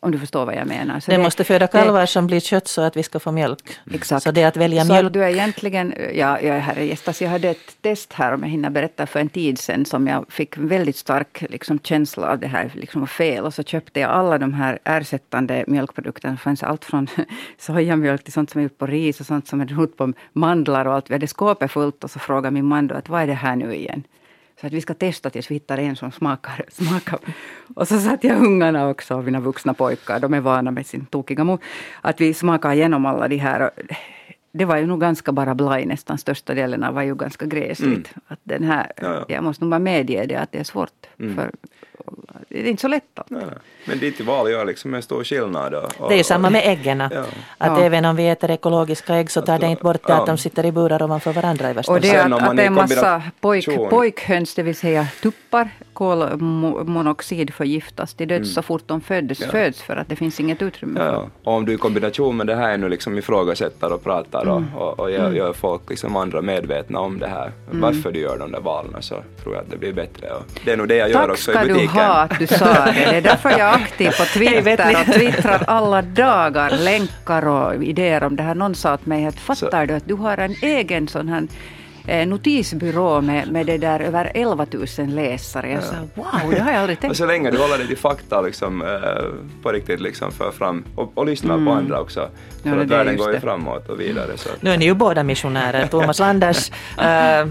[SPEAKER 2] Om du förstår vad jag menar.
[SPEAKER 1] Så det, det måste föda kalvar det, som blir kött så att vi ska få mjölk.
[SPEAKER 2] Exakt.
[SPEAKER 1] Så det är att välja mjölk. Så
[SPEAKER 2] du är egentligen, ja, jag är herre gästas, jag hade ett test här om jag hinner berätta för en tid sedan som jag fick väldigt stark liksom, känsla av det här liksom, fel. Och så köpte jag alla de här ersättande mjölkprodukterna. Det fanns allt från [LAUGHS] sojamjölk till sånt som är gjort på ris och sånt som är gjort på mandlar och allt. Vi hade skåpet fullt och så frågade min man då att vad är det här nu igen? Så att vi ska testa tills vi hittar en som smakar. [LAUGHS] smakar. Och så satt jag ungarna också, mina vuxna pojkar, de är vana med sin tokiga mor, att vi smakar igenom alla de här. Det var ju nog ganska bara blaj nästan, största delen av var ju ganska gräsligt. Mm. Att den här, ja, ja. Jag måste nog bara medge det att det är svårt. Mm. För, det är inte så lätt. Att.
[SPEAKER 3] Nej, men dit i val gör liksom en stor skillnad. Och, och,
[SPEAKER 1] Det är ju samma med äggen.
[SPEAKER 3] Ja.
[SPEAKER 1] Att
[SPEAKER 2] Ja.
[SPEAKER 1] även om vi äter ekologiska ägg så tar det inte bort det
[SPEAKER 3] Ja.
[SPEAKER 1] att de sitter i burar ovanför varandra i värsta
[SPEAKER 2] Och det är att, att det är en massa pojk, pojkhöns, det vill säga tuppar, kolmonoxid förgiftas till döds så fort de föds,
[SPEAKER 3] Ja.
[SPEAKER 2] föds för att det finns inget utrymme
[SPEAKER 3] ja. Och om du i kombination med det här nu liksom ifrågasätter och pratar och, och, och gör, gör folk liksom andra medvetna om det här, varför du gör de där valen, så tror jag att det blir bättre. Och det är nog det jag gör
[SPEAKER 2] Tack
[SPEAKER 3] också i
[SPEAKER 2] ska du
[SPEAKER 3] butiken.
[SPEAKER 2] ha att du sa det. Det är därför jag är aktiv på [LAUGHS] Twitter och twittrar alla dagar länkar och idéer om det här. Någon sa till mig att fattar du att du har en egen sån här eh, notisbyrå med, med det där över 11 000 läsare. Jag sa wow, det har jag aldrig [LAUGHS]
[SPEAKER 3] Och
[SPEAKER 2] tänkt
[SPEAKER 3] så länge du håller dig till fakta liksom, eh, på riktigt liksom för fram och, och lyssnar på andra också. För
[SPEAKER 2] Ja,
[SPEAKER 3] att världen går ju framåt och vidare. Så.
[SPEAKER 1] Nu är ni ju båda missionärer. Thomas Landers [LAUGHS] eh,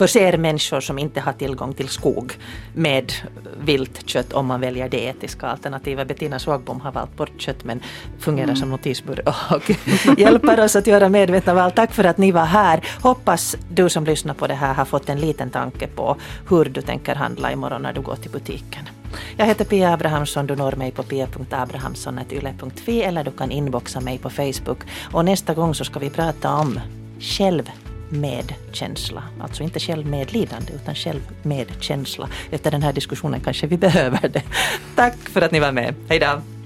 [SPEAKER 1] förser människor som inte har tillgång till skog med viltkött om man väljer det etiska alternativet. Bettina Svagbom har valt bort kött men fungerar som notisbyrå och [LAUGHS] hjälper oss att göra medvetna val. Tack för att ni var här. Hoppas du som lyssnar på det här har fått en liten tanke på hur du tänker handla imorgon när du går till butiken. Jag heter Pia Abrahamsson. Du når mig på pia.abrahamsson.yle.fi eller du kan inboxa mig på Facebook. Och nästa gång så ska vi prata om medkänsla, Alltså inte självmedlidande utan självmedkänsla. Efter den här diskussionen kanske vi behöver det. Tack för att ni var med. Hej då!